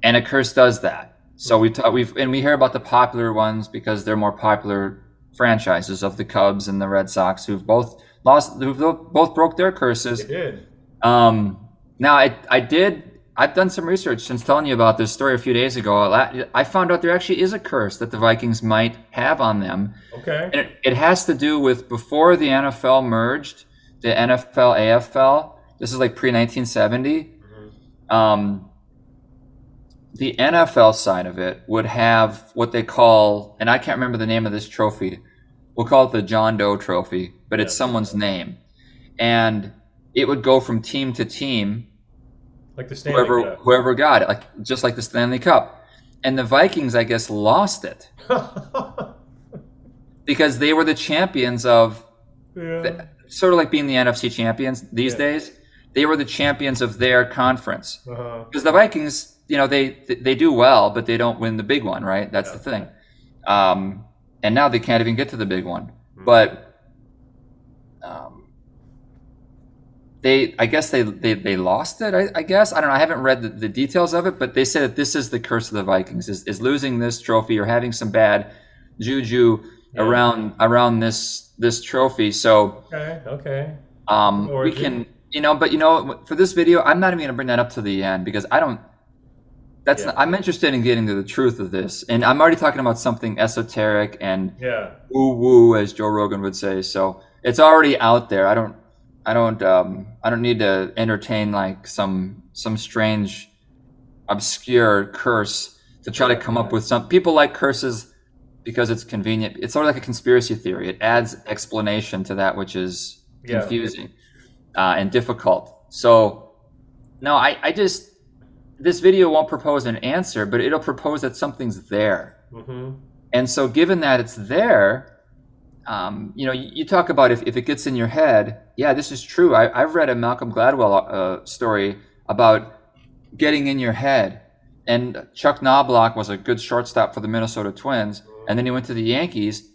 Speaker 2: and a curse does that. So we talk, we've and we hear about the popular ones because they're more popular franchises of the Cubs and the Red Sox, who've both lost, who've both broke their curses.
Speaker 1: It did.
Speaker 2: Um, now I I did I've done some research since telling you about this story a few days ago. I found out there actually is a curse that the Vikings might have on them,
Speaker 1: Okay.
Speaker 2: and it, it has to do with before the NFL merged, the NFL AFL. This is like pre 1970. Um, the NFL side of it would have what they call, and I can't remember the name of this trophy. We'll call it the John Doe Trophy, but it's someone's name, and it would go from team to team
Speaker 1: Like the Stanley
Speaker 2: whoever whoever got it, like just like the Stanley Cup. And the Vikings, I guess, lost it because they were the champions of
Speaker 1: yeah.
Speaker 2: sort of like being the NFC champions these
Speaker 1: Yeah.
Speaker 2: days. they were the champions of their conference.
Speaker 1: Uh-huh.
Speaker 2: Because the Vikings, you know, they they do well, but they don't win the big one, right? That's
Speaker 1: Yeah.
Speaker 2: the thing. Um, and now they can't even get to the big one.
Speaker 1: Hmm.
Speaker 2: But um, they, I guess they they, they lost it. I, I guess I don't know. I haven't read the, the details of it, but they say that this is the curse of the Vikings: is, is losing this trophy or having some bad juju
Speaker 1: Yeah.
Speaker 2: around around this this trophy. So
Speaker 1: Okay. Okay.
Speaker 2: um, we can, you know, but you know, for this video, I'm not even going to bring that up to the end because I don't. That's
Speaker 1: Yeah.
Speaker 2: not, I'm interested in getting to the truth of this, and I'm already talking about something esoteric and
Speaker 1: Yeah.
Speaker 2: woo woo, as Joe Rogan would say. So it's already out there. I don't, I don't, um, I don't need to entertain like some some strange, obscure curse to try to come up with some. People like curses because it's convenient. It's sort of like a conspiracy theory. It adds explanation to that which is
Speaker 1: Yeah.
Speaker 2: confusing uh, and difficult. So, no, I, I just this video won't propose an answer, but it'll propose that something's there.
Speaker 1: Mm-hmm.
Speaker 2: And so, given that it's there, um, you know, you, you talk about if, if it gets in your head, yeah, this is true. I, I've read a Malcolm Gladwell uh, story about getting in your head. And Chuck Knobloch was a good shortstop for the Minnesota Twins. And then he went to the Yankees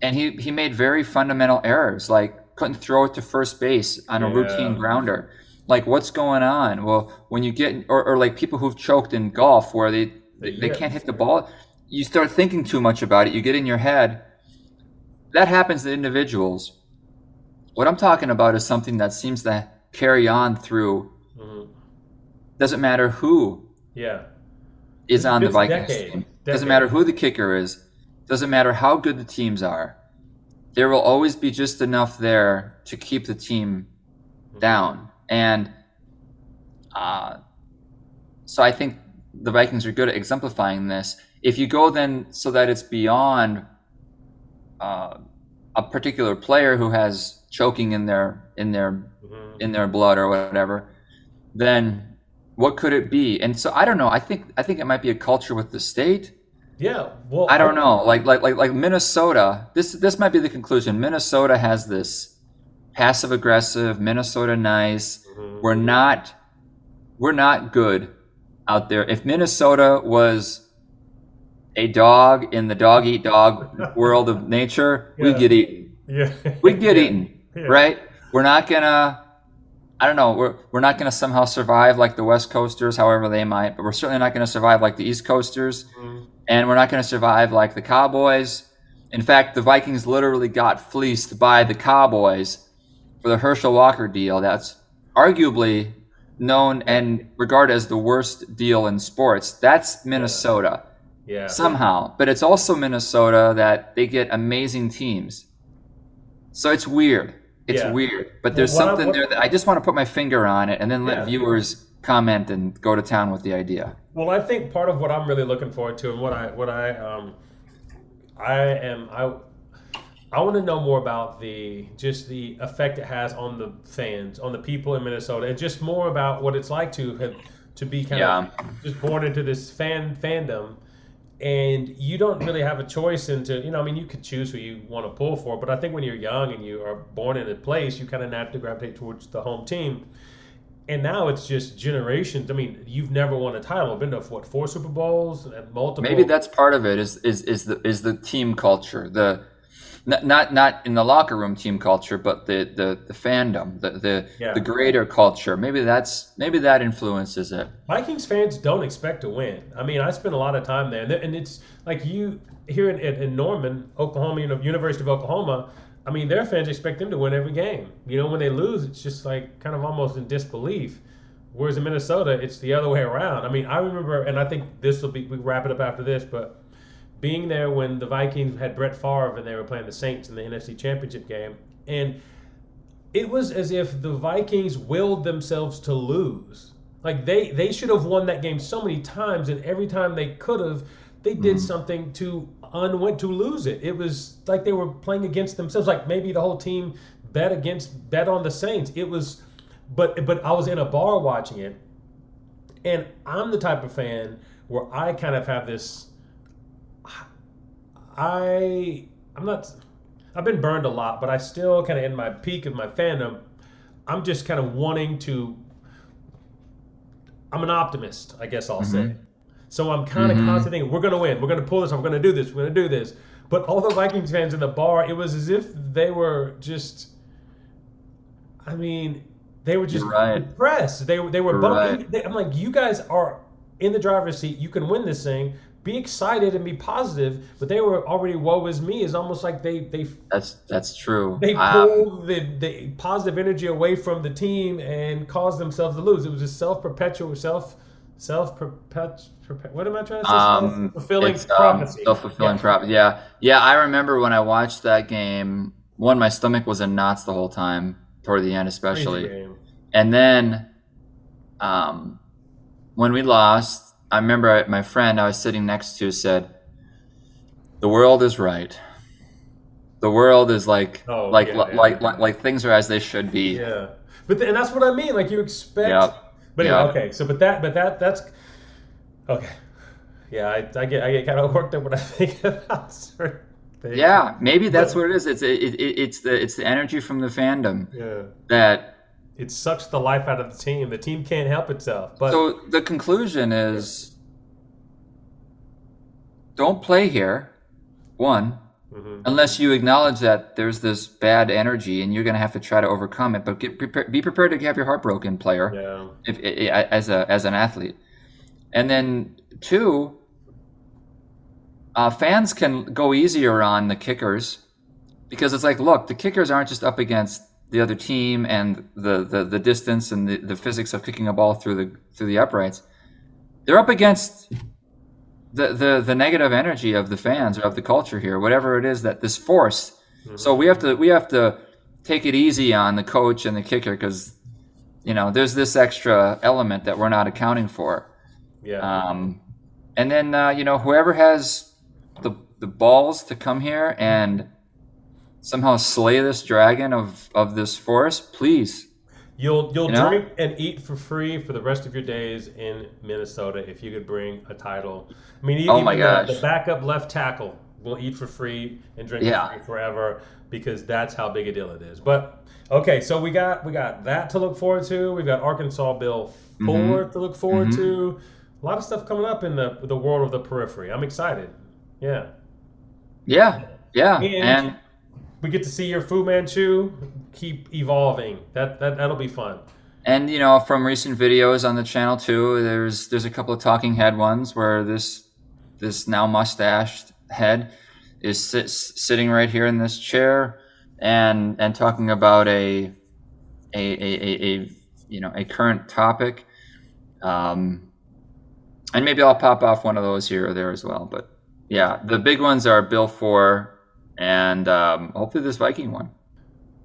Speaker 2: and he, he made very fundamental errors, like couldn't throw it to first base on a
Speaker 1: Yeah.
Speaker 2: routine grounder. Like, what's going on? Well, when you get, or, or like people who've choked in golf where they, they, they can't hit the ball, you start thinking too much about it, you get in your head. That happens to individuals. What I'm talking about is something that seems to carry on through,
Speaker 1: Mm-hmm.
Speaker 2: doesn't matter who
Speaker 1: Yeah.
Speaker 2: is on the Vikings
Speaker 1: decade.
Speaker 2: team. Doesn't matter who the kicker is. Doesn't matter how good the teams are. There will always be just enough there to keep the team down. And uh, so I think the Vikings are good at exemplifying this. If you go then so that it's beyond uh, a particular player who has choking in their in their
Speaker 1: Mhm.
Speaker 2: in their blood or whatever, then what could it be? And so I don't know. I think I think it might be a culture with the state.
Speaker 1: Yeah. Well,
Speaker 2: I don't know. Like like like like Minnesota. This this might be the conclusion. Minnesota has this passive aggressive Minnesota nice.
Speaker 1: Mhm.
Speaker 2: We're not we're not good out there. If Minnesota was a dog in the dog eat dog world of nature,
Speaker 1: Yeah.
Speaker 2: we'd get eaten.
Speaker 1: Yeah.
Speaker 2: We'd get
Speaker 1: Yeah.
Speaker 2: eaten,
Speaker 1: Yeah.
Speaker 2: right? We're not gonna. I don't know. We're we're not gonna somehow survive like the West Coasters, however they might, but we're certainly not gonna survive like the East Coasters,
Speaker 1: Mhm.
Speaker 2: and we're not gonna survive like the Cowboys. In fact, the Vikings literally got fleeced by the Cowboys for the Herschel Walker deal. That's arguably known and regarded as the worst deal in sports. That's Minnesota
Speaker 1: Yeah.
Speaker 2: somehow, but it's also Minnesota that they get amazing teams. So it's weird. It's
Speaker 1: Yeah.
Speaker 2: weird, but there's
Speaker 1: Well, what I-
Speaker 2: something
Speaker 1: what-
Speaker 2: there that I just want to put my finger on it and then let
Speaker 1: Yeah.
Speaker 2: viewers comment and go to town with the idea.
Speaker 1: Well, I think part of what I'm really looking forward to, and what I what I um, I am I I want to know more about the just the effect it has on the fans, on the people in Minnesota, and just more about what it's like to have to be kind
Speaker 2: Yeah.
Speaker 1: of just born into this fan fandom. And you don't really have a choice into, you know, I mean, you could choose who you want to pull for, but I think when you're young and you are born in a place, you kind of naturally gravitate towards the home team. And now it's just generations. I mean, you've never won a title. Been to what four Super Bowls and multiple.
Speaker 2: Maybe that's part of it is is is the is the team culture. The not not, not in the locker room team culture, but the the, the fandom, the the,
Speaker 1: Yeah.
Speaker 2: the greater culture. Maybe that's maybe that influences it.
Speaker 1: Vikings fans don't expect to win. I mean, I spent a lot of time there, and it's like you here in, in, in Norman, Oklahoma, you know, University of Oklahoma. I mean, their fans expect them to win every game. You know, when they lose, it's just like kind of almost in disbelief. Whereas in Minnesota, it's the other way around. I mean, I remember, and I think this will be we wrap it up after this, but being there when the Vikings had Brett Favre and they were playing the Saints in the NFC Championship game, and it was as if the Vikings willed themselves to lose. Like they they should have won that game so many times, and every time they could have, they did mm-hmm. something to unwin to lose it. It was like they were playing against themselves. Like maybe the whole team bet against bet on the Saints. It was, but but I was in a bar watching it, and I'm the type of fan where I kind of have this. I I'm not. I've been burned a lot, but I still kind of in my peak of my fandom. I'm just kind of wanting to. I'm an optimist, I guess I'll
Speaker 2: Mm-hmm.
Speaker 1: say. So I'm kind of constantly thinking, we're going to win. We're going to pull this. We're going to do this. We're going to do this. But all the Vikings fans in the bar, it was as if they were just. I mean, they were just
Speaker 2: right.
Speaker 1: depressed. They were they were bumping.
Speaker 2: right.
Speaker 1: They, I'm like, you guys are in the driver's seat. You can win this thing. Be excited and be positive. But they were already woe is me. It's almost like they they
Speaker 2: That's that's true.
Speaker 1: they
Speaker 2: Um,
Speaker 1: pulled the, the positive energy away from the team and caused themselves to lose. It was a self perpetual self self perpet. What am I trying to say?
Speaker 2: um,
Speaker 1: Self-fulfilling
Speaker 2: it's, um, self-fulfilling
Speaker 1: Yeah.
Speaker 2: prophecy. Yeah, yeah. I remember when I watched that game. One, my stomach was in knots the whole time, toward the end, especially. And then, um, when we lost, I remember my friend I was sitting next to said, "The world is right. The world is like,
Speaker 1: Oh,
Speaker 2: like,
Speaker 1: yeah,
Speaker 2: like,
Speaker 1: yeah.
Speaker 2: like, like, like things are as they should be."
Speaker 1: Yeah, but th- and that's what I mean. Like you expect.
Speaker 2: Yep.
Speaker 1: But anyway, okay. So, but that, but that, that's okay. Yeah, I, I get, I get kind of worked up when I think about certain things.
Speaker 2: Yeah, maybe that's
Speaker 1: But-
Speaker 2: what it is. It's it, it, it's the it's the energy from the fandom
Speaker 1: Yeah.
Speaker 2: that
Speaker 1: It sucks the life out of the team. The team can't help itself. But
Speaker 2: So the conclusion is don't play here, one,
Speaker 1: Mhm.
Speaker 2: unless you acknowledge that there's this bad energy and you're going to have to try to overcome it. But get prepared, be prepared to have your heart broken, player,
Speaker 1: yeah,
Speaker 2: if, as a as an athlete. And then two, uh, fans can go easier on the kickers because it's like, look, the kickers aren't just up against the other team and the, the, the distance and the, the physics of kicking a ball through the through the uprights. They're up against the, the, the negative energy of the fans or of the culture here, whatever it is that this force. So we have to we have to take it easy on the coach and the kicker because you know there's this extra element that we're not accounting for.
Speaker 1: yeah.
Speaker 2: Um, and then uh, you know whoever has the the balls to come here and somehow slay this dragon of of this forest, please.
Speaker 1: You'll you'll
Speaker 2: You know?
Speaker 1: drink and eat for free for the rest of your days in Minnesota if you could bring a title. I mean,
Speaker 2: Oh
Speaker 1: even
Speaker 2: my
Speaker 1: the-
Speaker 2: gosh.
Speaker 1: the backup left tackle will eat for free and drink
Speaker 2: Yeah.
Speaker 1: for free forever because that's how big a deal it is. But okay, so we got we got that to look forward to. We've got Arkansas Bill
Speaker 2: Mm-hmm.
Speaker 1: 4 to look forward to. A lot of stuff coming up in the the world of the periphery. I'm excited. Yeah.
Speaker 2: Yeah, yeah,
Speaker 1: And-
Speaker 2: and
Speaker 1: We get to see your Fu Manchu keep evolving. That that that'll be fun.
Speaker 2: and you know from recent videos on the channel too, there's there's a couple of talking head ones where this this now mustached head is sit, sitting right here in this chair and and talking about a a a, a, a you know a current topic um, and maybe I'll pop off one of those here or there as well but yeah the big ones are Bill 4 and um, hopefully this Viking one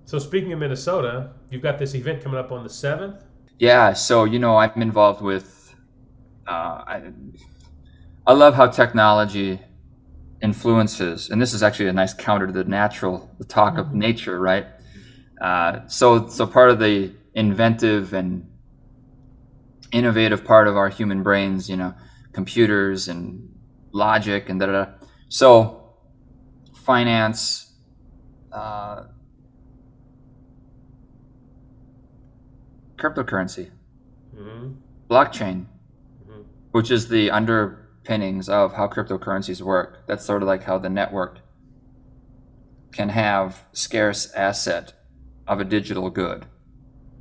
Speaker 1: So speaking of Minnesota, you've got this event coming up on the seventh.
Speaker 2: Yeah, so you know, I'm involved with. Uh, I, I love how technology influences, and this is actually a nice counter to the natural, the talk of nature, right? Uh, so, so part of the inventive and innovative part of our human brains, you know, computers and logic and da da. da. So, finance. Uh, cryptocurrency,
Speaker 1: Mm-hmm.
Speaker 2: blockchain,
Speaker 1: Mhm.
Speaker 2: which is the underpinnings of how cryptocurrencies work. That's sort of like how the network can have scarce asset of a digital good,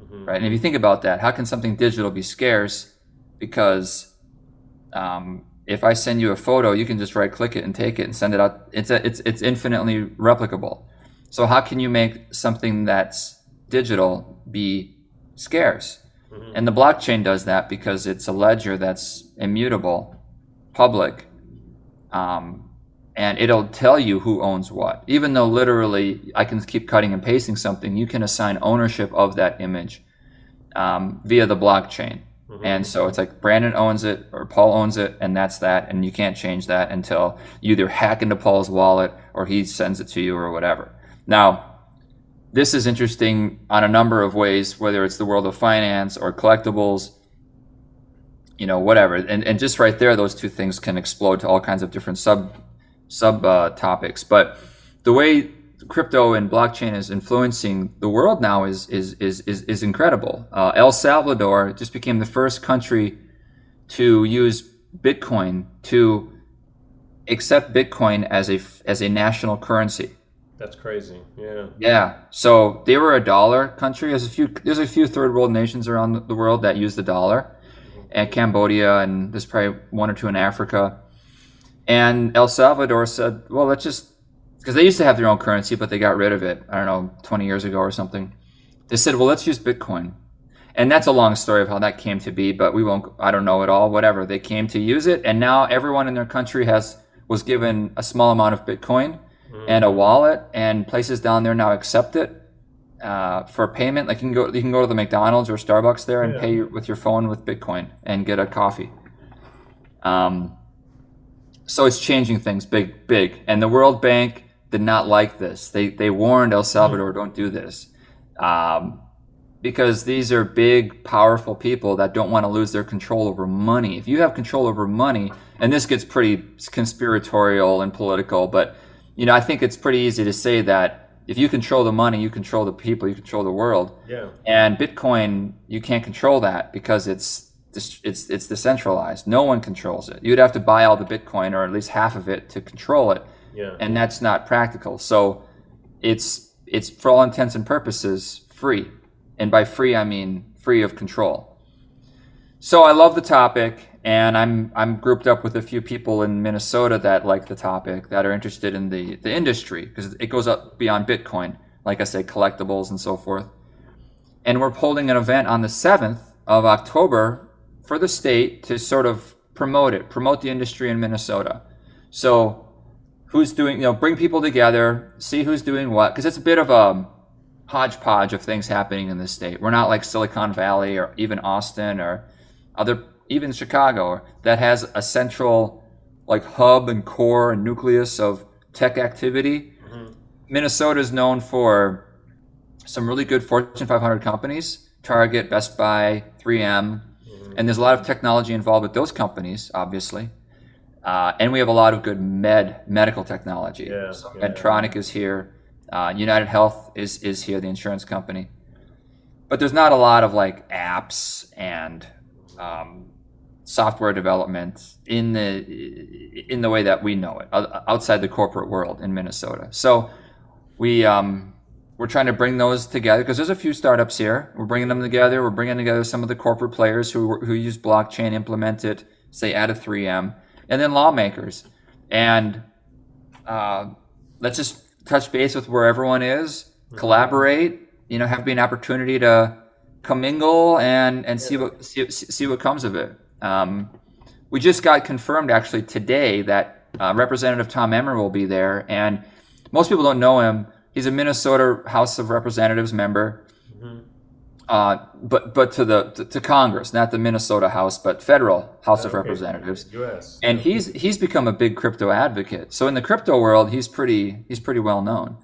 Speaker 1: Mhm.
Speaker 2: right? And if you think about that, how can something digital be scarce? Because um, if I send you a photo, you can just right click it and take it and send it out. It's a, it's it's infinitely replicable. So how can you make something that's digital be scarce?
Speaker 1: Mhm.
Speaker 2: And the blockchain does that because it's a ledger that's immutable, public, um, and it'll tell you who owns what. Even though literally I can keep cutting and pasting something, you can assign ownership of that image um, via the blockchain.
Speaker 1: Mhm.
Speaker 2: And so it's like Brandon owns it or Paul owns it, and that's that. And you can't change that until you either hack into Paul's wallet or he sends it to you or whatever. Now, this is interesting on a number of ways, whether it's the world of finance or collectibles, you know, whatever. And, and just right there, those two things can explode to all kinds of different sub sub uh, topics. But the way crypto and blockchain is influencing the world now is is is is, is incredible. Uh, El Salvador just became the first country to use Bitcoin to accept Bitcoin as a as a national currency.
Speaker 1: That's crazy. Yeah.
Speaker 2: Yeah. So they were a dollar country. There's a few. There's a few third world nations around the world that use the dollar, and Cambodia, and there's probably one or two in Africa. And El Salvador said, "Well, let's just because they used to have their own currency, but they got rid of it. I don't know, 20 years ago or something. They said, well, let's use Bitcoin." And that's a long story of how that came to be, but we won't. I don't know at all. Whatever. They came to use it, and now everyone in their country has was given a small amount of Bitcoin and a wallet, and places down there now accept it uh, for payment. Like you can go, you can go to the McDonald's or Starbucks there and
Speaker 1: Yeah.
Speaker 2: pay with your phone with Bitcoin and get a coffee. Um, so it's changing things big, big. And the World Bank did not like this. They they warned El Salvador, don't do this, um, because these are big, powerful people that don't want to lose their control over money. If you have control over money, and this gets pretty conspiratorial and political, but you know I think it's pretty easy to say that if you control the money, you control the people, you control the world.
Speaker 1: Yeah.
Speaker 2: And Bitcoin, you can't control that because it's it's it's decentralized. No one controls it. You'd have to buy all the Bitcoin or at least half of it to control it,
Speaker 1: Yeah.
Speaker 2: and that's not practical. So it's it's for all intents and purposes free, and by free I mean free of control. So I love the topic, and I'm I'm grouped up with a few people in Minnesota that like the topic that are interested in the the industry because it goes up beyond Bitcoin, like I say, collectibles and so forth. And we're holding an event on the seventh of October for the state to sort of promote it, promote the industry in Minnesota. So who's doing you know bring people together, see who's doing what because it's a bit of a hodgepodge of things happening in this state. We're not like Silicon Valley or even Austin or other even Chicago that has a central like hub and core and nucleus of tech activity. Mm-hmm. Minnesota is known for some really good Fortune 500 companies, Target, Best Buy, 3M, mm-hmm. and there's a lot of technology involved with those companies, obviously. Uh, and we have a lot of good med medical technology.
Speaker 1: Yeah,
Speaker 2: so
Speaker 1: yeah.
Speaker 2: Medtronic is here. Uh, United Health is is here, the insurance company. But there's not a lot of like apps and um, software development in the in the way that we know it outside the corporate world in Minnesota. So we um, we're trying to bring those together because there's a few startups here. We're bringing them together. We're bringing together some of the corporate players who who use blockchain, implement it, say at a 3M, and then lawmakers. And uh, let's just touch base with where everyone is, collaborate. You know, have be an opportunity to commingle and and see what see, see what comes of it. Um, we just got confirmed actually today that uh, Representative Tom Emmer will be there, and most people don't know him. He's a Minnesota House of Representatives member, uh, but but to the to, to Congress, not the Minnesota House, but federal House of
Speaker 1: Okay.
Speaker 2: Representatives
Speaker 1: U.S.
Speaker 2: and he's he's become a big crypto advocate. So in the crypto world, he's pretty he's pretty well known,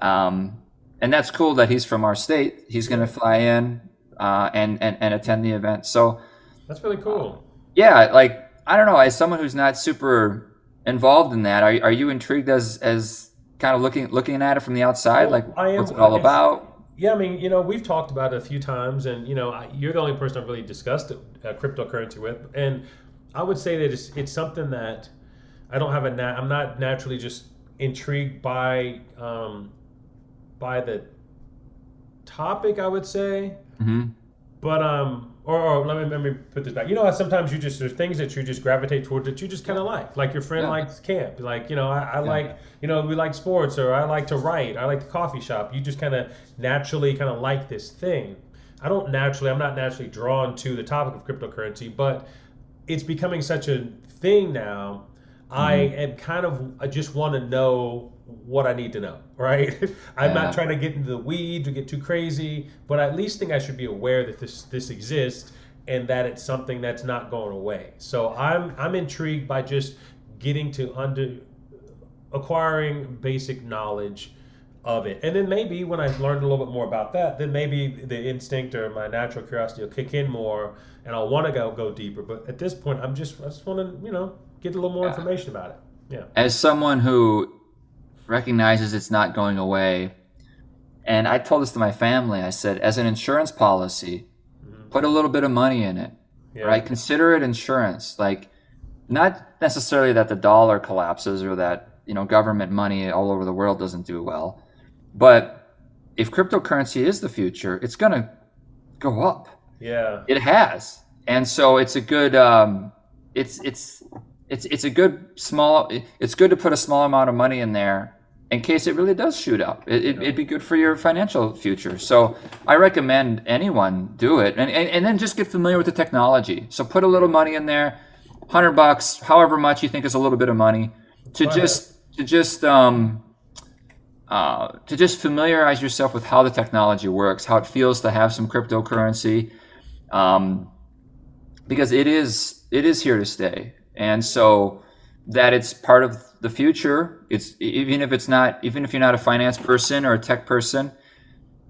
Speaker 2: um, and that's cool that he's from our state. He's going to fly in uh, and, and and attend the event. So
Speaker 1: That's really cool.
Speaker 2: yeah, like I don't know, as someone who's not super involved in that, are are you intrigued as as kind of looking looking at it from the outside,
Speaker 1: Well,
Speaker 2: like
Speaker 1: am-
Speaker 2: what's it all about?
Speaker 1: Yeah, I mean, you know, we've talked about it a few times, and you know, I, you're the only person I've really discussed uh, cryptocurrency with, and I would say that it's, it's something that I don't have a nat- I'm not naturally just intrigued by um, by the topic. I would say,
Speaker 2: hmm
Speaker 1: but um, or, or let me let me put this back. You know, how sometimes you just there's things that you just gravitate towards that you just kind of like. Like your friend
Speaker 2: Yeah.
Speaker 1: likes camp. Like you know, I, I
Speaker 2: Yeah.
Speaker 1: like you know we like sports, or I like to write. I like the coffee shop. You just kind of naturally kind of like this thing. I don't naturally. I'm not naturally drawn to the topic of cryptocurrency, but it's becoming such a thing now. I mm-hmm. am kind of. I just want to know what I need to know. Right. I'm
Speaker 2: Yeah.
Speaker 1: not trying to get into the weeds or get too crazy, but I at least think I should be aware that this this exists and that it's something that's not going away. So I'm I'm intrigued by just getting to under acquiring basic knowledge of it. And then maybe when I've learned a little bit more about that, then maybe the instinct or my natural curiosity will kick in more and I'll want to go go deeper. But at this point I'm just I just want to, you know, get a little more
Speaker 2: Yeah.
Speaker 1: information about it. Yeah.
Speaker 2: As someone who recognizes it's not going away. And I told this to my family. I said, as an insurance policy, put a little bit of money in it,
Speaker 1: Yeah.
Speaker 2: right? Consider it insurance. Like, not necessarily that the dollar collapses or that you know government money all over the world doesn't do well, but if cryptocurrency is the future, it's gonna go up.
Speaker 1: Yeah.
Speaker 2: It has, and so it's a good. Um, it's it's it's it's a good small. It's good to put a small amount of money in there in case it really does shoot up. It, it, It'd be good for your financial future. So I recommend anyone do it, and, and and then just get familiar with the technology. So put a little money in there, hundred bucks, however much you think is a little bit of money, to just to just um, uh, to just familiarize yourself with how the technology works, how it feels to have some cryptocurrency, um, because it is it is here to stay, and so that it's part of the future. It's even if it's not, even if you're not a finance person or a tech person,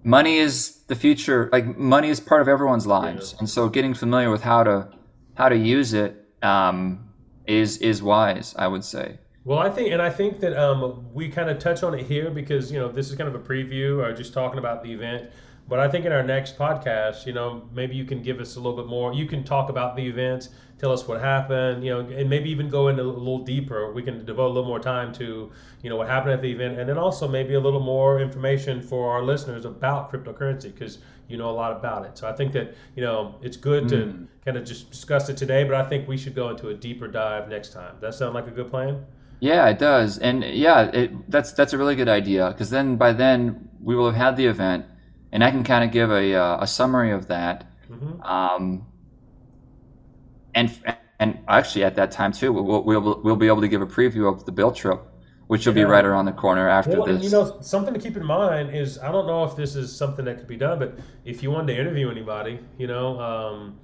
Speaker 2: money is the future. Like money is part of everyone's lives, and so getting familiar with how to how to use it um, is is wise. I would say.
Speaker 1: Well, I think, and I think that um, we kind of touch on it here because you know this is kind of a preview or just talking about the event. But I think in our next podcast, you know, maybe you can give us a little bit more. You can talk about the event, tell us what happened, you know, and maybe even go into a little deeper. We can devote a little more time to, you know, what happened at the event, and then also maybe a little more information for our listeners about cryptocurrency because you know a lot about it. So I think that you know it's good to kind of just discuss it today, but I think we should go into a deeper dive next time. Does that sound like a good plan?
Speaker 2: Yeah, it does, and yeah, it, that's that's a really good idea because then by then we will have had the event, and I can kind of give a uh, a summary of that,
Speaker 1: Mhm.
Speaker 2: um, and and actually at that time too, we'll, we'll we'll be able to give a preview of the bill trip, which will be right around the corner after
Speaker 1: Well,
Speaker 2: this.
Speaker 1: you know, something to keep in mind is I don't know if this is something that could be done, but if you wanted to interview anybody, you know, um,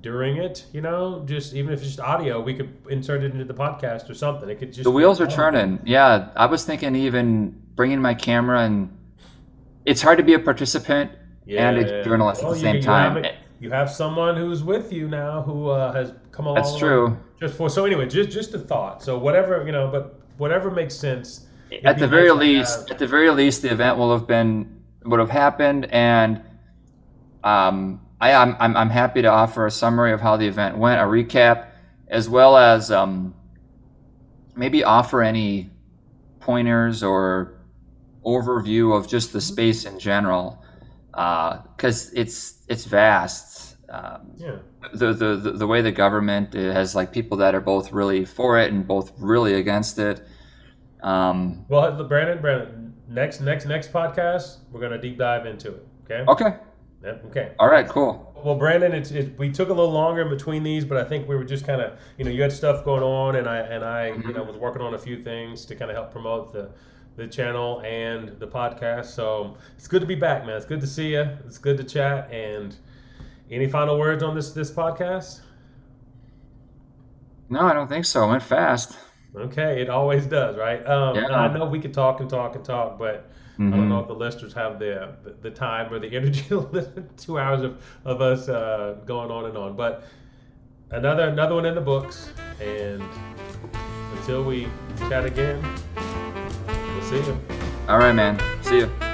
Speaker 1: during it, you know, just even if it's just audio, we could insert it into the podcast or something. It could just
Speaker 2: the wheels are turning. Yeah, I was thinking even bringing my camera and it's hard to be a participant and a journalist at the same time.
Speaker 1: it- You have someone who's with you now who uh, has come along.
Speaker 2: That's true.
Speaker 1: Just for so anyway, just just a thought. So whatever you know, but whatever makes sense.
Speaker 2: at the very least,
Speaker 1: have-
Speaker 2: at the very least, the event will have been would have happened, and um, I, I'm, I'm I'm happy to offer a summary of how the event went, a recap, as well as um, maybe offer any pointers or overview of just the space in general, because it's it's vast. Um,
Speaker 1: yeah.
Speaker 2: the, the the the way the government has like people that are both really for it and both really against it. Um,
Speaker 1: Well, Brandon, Brandon, next next next podcast, we're gonna deep dive into it. Okay.
Speaker 2: okay.
Speaker 1: Yep, okay.
Speaker 2: All right. Cool.
Speaker 1: Well, Brandon, it's, it, we took a little longer in between these, but I think we were just kind of, you know, you had stuff going on, and I and I, you know, was working on a few things to kind of help promote the the channel and the podcast. So it's good to be back, man. It's good to see you. It's good to chat. And any final words on this this podcast?
Speaker 2: No, I don't think so. It went fast.
Speaker 1: Okay, it always does, right? Um,
Speaker 2: Yeah.
Speaker 1: I know we could talk and talk and talk, but I
Speaker 2: Mhm.
Speaker 1: don't know if the listeners have the the, time or the energy to listen to two hours of, of us uh, going on and on. But another another one in the books, and until we chat again, see you.
Speaker 2: All right, man. See you.